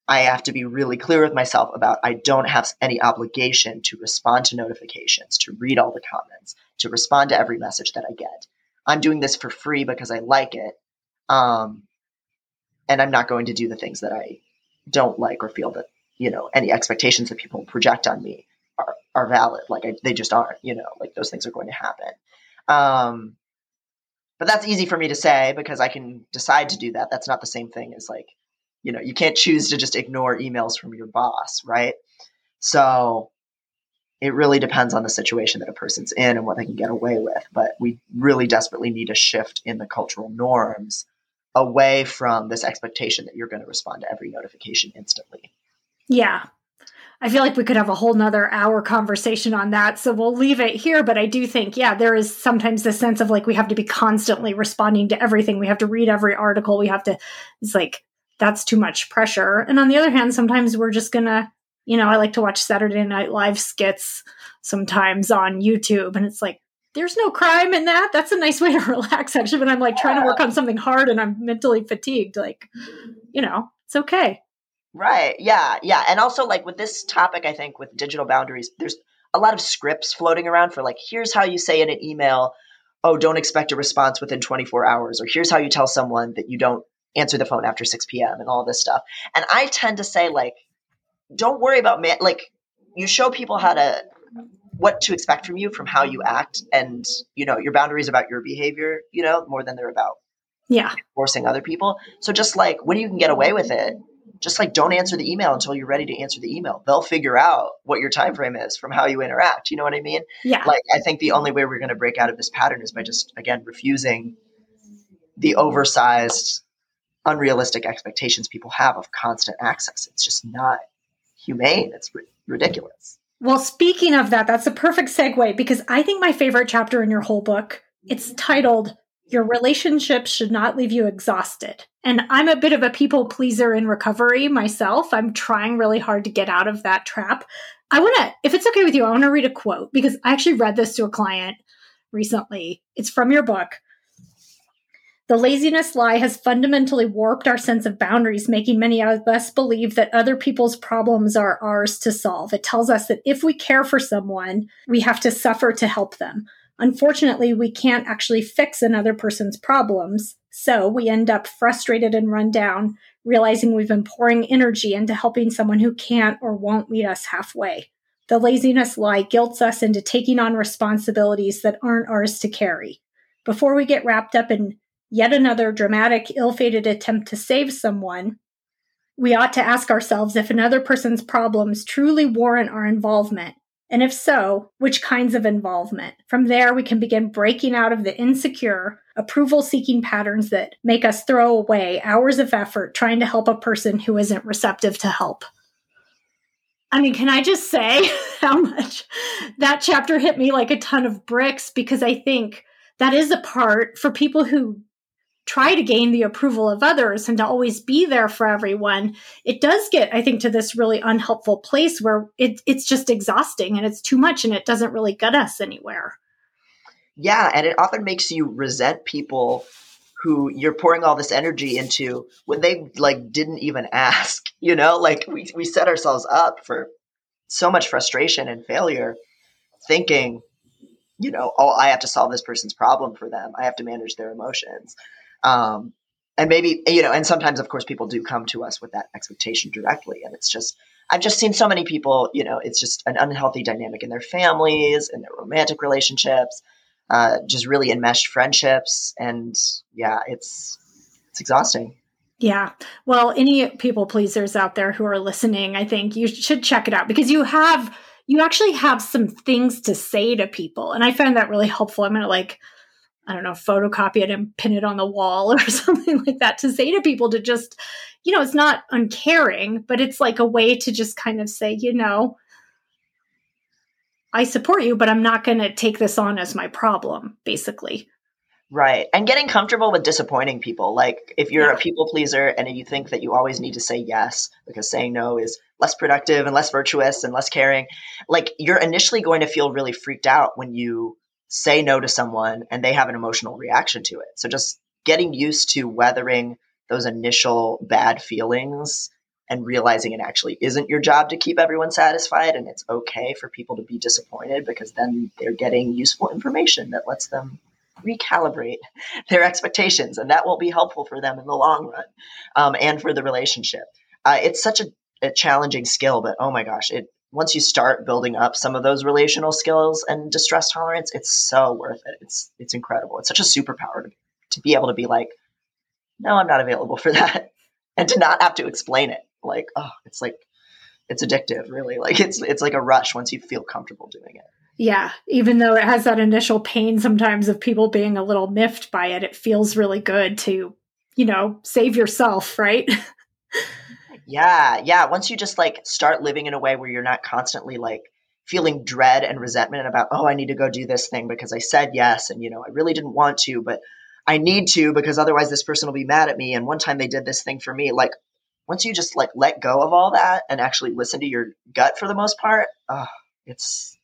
A: I have to be really clear with myself about I don't have any obligation to respond to notifications, to read all the comments, to respond to every message that I get. I'm doing this for free because I like it. Um, and I'm not going to do the things that I don't like or feel that you know any expectations that people project on me are, are valid. Like I, they just aren't you know like those things are going to happen. Um, but that's easy for me to say because i can decide to do that. That's not the same thing as like you know you can't choose to just ignore emails from your boss right? So it really depends on the situation that a person's in and what they can get away with. But we really desperately need a shift in the cultural norms away from this expectation that you're going to respond to every notification instantly.
B: Yeah. I feel like we could have a whole nother hour conversation on that. So we'll leave it here. But I do think, yeah, there is sometimes the sense of like we have to be constantly responding to everything. We have to read every article. We have to, it's like, that's too much pressure. And on the other hand, sometimes we're just going to, you know, I like to watch Saturday Night Live skits sometimes on YouTube. And it's like, there's no crime in that. That's a nice way to relax, actually. When I'm like trying to work on something hard and I'm mentally fatigued, like, you know, it's okay.
A: Right. Yeah. Yeah. And also, like with this topic, I think with digital boundaries, there's a lot of scripts floating around for like, here's how you say in an email, oh, don't expect a response within 24 hours, or here's how you tell someone that you don't answer the phone after 6 p.m. and all this stuff. And I tend to say, like, don't worry about man, like, you show people how to what to expect from you from how you act and you know your boundaries about your behavior you know more than they're about
B: Yeah.
A: Forcing other people. So just like when you can get away with it, just like don't answer the email until you're ready to answer the email. They'll figure out what your time frame is from how you interact. You know what I mean?
B: Yeah.
A: Like I think the only way we're going to break out of this pattern is by just again refusing the oversized unrealistic expectations people have of constant access. It's just not humane. It's r- ridiculous.
B: Well, speaking of that, that's a perfect segue because I think my favorite chapter in your whole book, it's titled Your Relationship Should Not Leave You Exhausted. And I'm a bit of a people pleaser in recovery myself. I'm trying really hard to get out of that trap. I want to, if it's okay with you, I want to read a quote because I actually read this to a client recently. It's from your book. The laziness lie has fundamentally warped our sense of boundaries, making many of us believe that other people's problems are ours to solve. It tells us that if we care for someone, we have to suffer to help them. Unfortunately, we can't actually fix another person's problems. So we end up frustrated and run down, realizing we've been pouring energy into helping someone who can't or won't meet us halfway. The laziness lie guilts us into taking on responsibilities that aren't ours to carry. Before we get wrapped up in yet another dramatic, ill fated attempt to save someone, we ought to ask ourselves if another person's problems truly warrant our involvement. And if so, which kinds of involvement? From there, we can begin breaking out of the insecure, approval seeking patterns that make us throw away hours of effort trying to help a person who isn't receptive to help. I mean, can I just say how much that chapter hit me like a ton of bricks? Because I think that is a part for people who try to gain the approval of others and to always be there for everyone, it does get, I think, to this really unhelpful place where it, it's just exhausting and it's too much and it doesn't really get us anywhere.
A: Yeah, and it often makes you resent people who you're pouring all this energy into when they like didn't even ask, you know? Like we we set ourselves up for so much frustration and failure thinking, you know, oh, I have to solve this person's problem for them. I have to manage their emotions. Um, and maybe, you know, and sometimes, of course, people do come to us with that expectation directly. And it's just, I've just seen so many people, you know, it's just an unhealthy dynamic in their families, in their romantic relationships, uh, just really enmeshed friendships. And yeah, it's, it's exhausting.
B: Yeah. Well, any people pleasers out there who are listening, I think you should check it out because you have, you actually have some things to say to people. And I found that really helpful. I'm going to like, I don't know, photocopy it and pin it on the wall or something like that to say to people to just, you know, it's not uncaring, but it's like a way to just kind of say, you know, I support you, but I'm not going to take this on as my problem, basically.
A: Right. And getting comfortable with disappointing people. Like if you're yeah. a people pleaser and you think that you always need to say yes because saying no is less productive and less virtuous and less caring, like you're initially going to feel really freaked out when you say no to someone and they have an emotional reaction to it. So just getting used to weathering those initial bad feelings and realizing it actually isn't your job to keep everyone satisfied and it's okay for people to be disappointed because then they're getting useful information that lets them recalibrate their expectations and that will be helpful for them in the long run um, and for the relationship uh, it's such a, a challenging skill but oh my gosh it once you start building up some of those relational skills and distress tolerance, it's so worth it. It's it's incredible. It's such a superpower to, to be able to be like, no, I'm not available for that, and to not have to explain it. Like, oh, it's like it's addictive, really. Like it's it's like a rush once you feel comfortable doing it.
B: Yeah, even though it has that initial pain sometimes of people being a little miffed by it, it feels really good to, you know, save yourself, right?
A: Yeah, yeah. Once you just like start living in a way where you're not constantly like feeling dread and resentment about, oh, I need to go do this thing because I said yes and you know, I really didn't want to, but I need to because otherwise this person will be mad at me and one time they did this thing for me. Like once you just like let go of all that and actually listen to your gut for the most part, oh, it's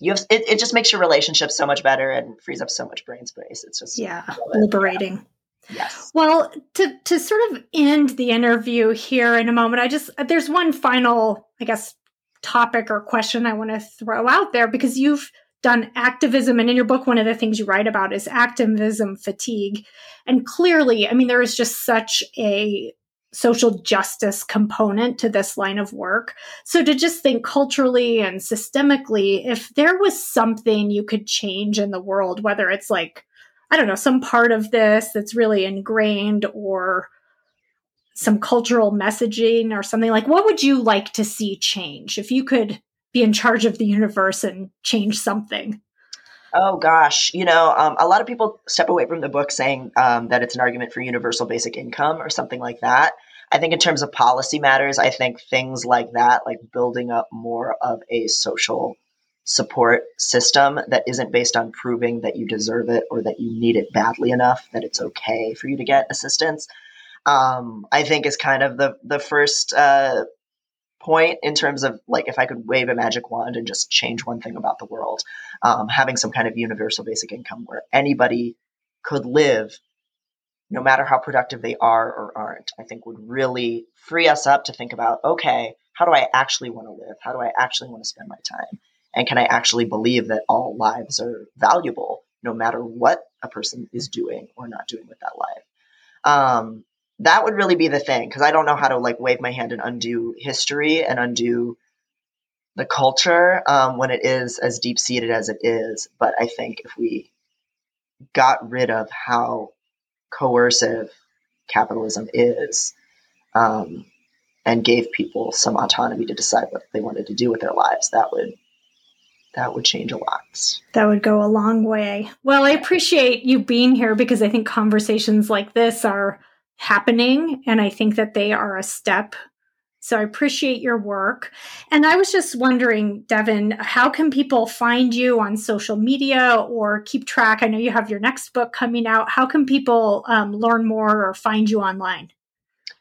A: you have it, it just makes your relationship so much better and frees up so much brain space. It's just
B: yeah, liberating. Yeah.
A: Yes.
B: Well, to to sort of end the interview here in a moment, I just there's one final, I guess, topic or question I want to throw out there because you've done activism and in your book one of the things you write about is activism fatigue. And clearly, I mean there is just such a social justice component to this line of work. So to just think culturally and systemically, if there was something you could change in the world, whether it's like I don't know, some part of this that's really ingrained or some cultural messaging or something like what would you like to see change if you could be in charge of the universe and change something?
A: Oh gosh, you know, um, a lot of people step away from the book saying um, that it's an argument for universal basic income or something like that. I think in terms of policy matters, I think things like that, like building up more of a social support system that isn't based on proving that you deserve it or that you need it badly enough that it's okay for you to get assistance. Um, I think is kind of the the first uh, point in terms of like if I could wave a magic wand and just change one thing about the world, um, having some kind of universal basic income where anybody could live no matter how productive they are or aren't, I think would really free us up to think about okay, how do I actually want to live? How do I actually want to spend my time? And can I actually believe that all lives are valuable no matter what a person is doing or not doing with that life? Um, that would really be the thing because I don't know how to like wave my hand and undo history and undo the culture um, when it is as deep seated as it is. But I think if we got rid of how coercive capitalism is um, and gave people some autonomy to decide what they wanted to do with their lives, that would that would change a lot.
B: That would go a long way. Well, I appreciate you being here because I think conversations like this are happening and I think that they are a step. So I appreciate your work. And I was just wondering, Devon, how can people find you on social media or keep track? I know you have your next book coming out. How can people um, learn more or find you online?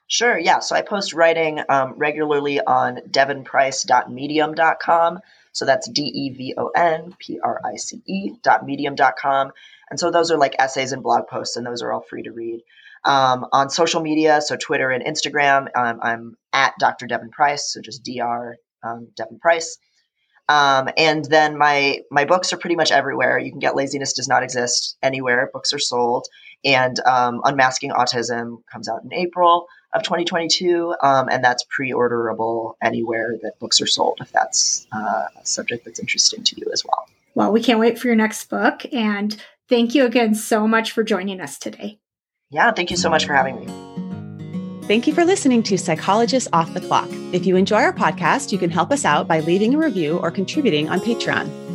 A: Sure, yeah. So I post writing um, regularly on devonprice.medium.com. So that's D E V O N P R I C E dot medium.com. And so those are like essays and blog posts, and those are all free to read. Um, on social media, so Twitter and Instagram, um, I'm at Dr. Devon Price, so just Dr. Um, Devon Price. Um, and then my my books are pretty much everywhere. You can get Laziness Does Not Exist anywhere. Books are sold, and um, Unmasking Autism comes out in April of 2022, um, and that's pre-orderable anywhere that books are sold. If that's uh, a subject that's interesting to you as well.
B: Well, we can't wait for your next book, and thank you again so much for joining us today.
A: Yeah, thank you so much for having me.
C: Thank you for listening to Psychologists Off the Clock. If you enjoy our podcast, you can help us out by leaving a review or contributing on Patreon.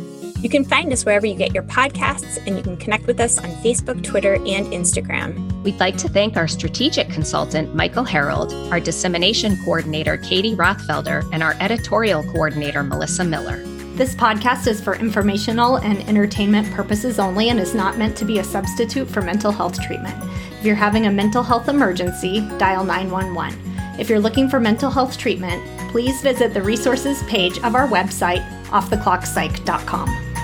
D: You can find us wherever you get your podcasts, and you can connect with us on Facebook, Twitter, and Instagram.
E: We'd like to thank our strategic consultant, Michael Harold, our dissemination coordinator, Katie Rothfelder, and our editorial coordinator, Melissa Miller.
B: This podcast is for informational and entertainment purposes only and is not meant to be a substitute for mental health treatment. If you're having a mental health emergency, dial 911. If you're looking for mental health treatment, please visit the resources page of our website, offtheclockpsych.com.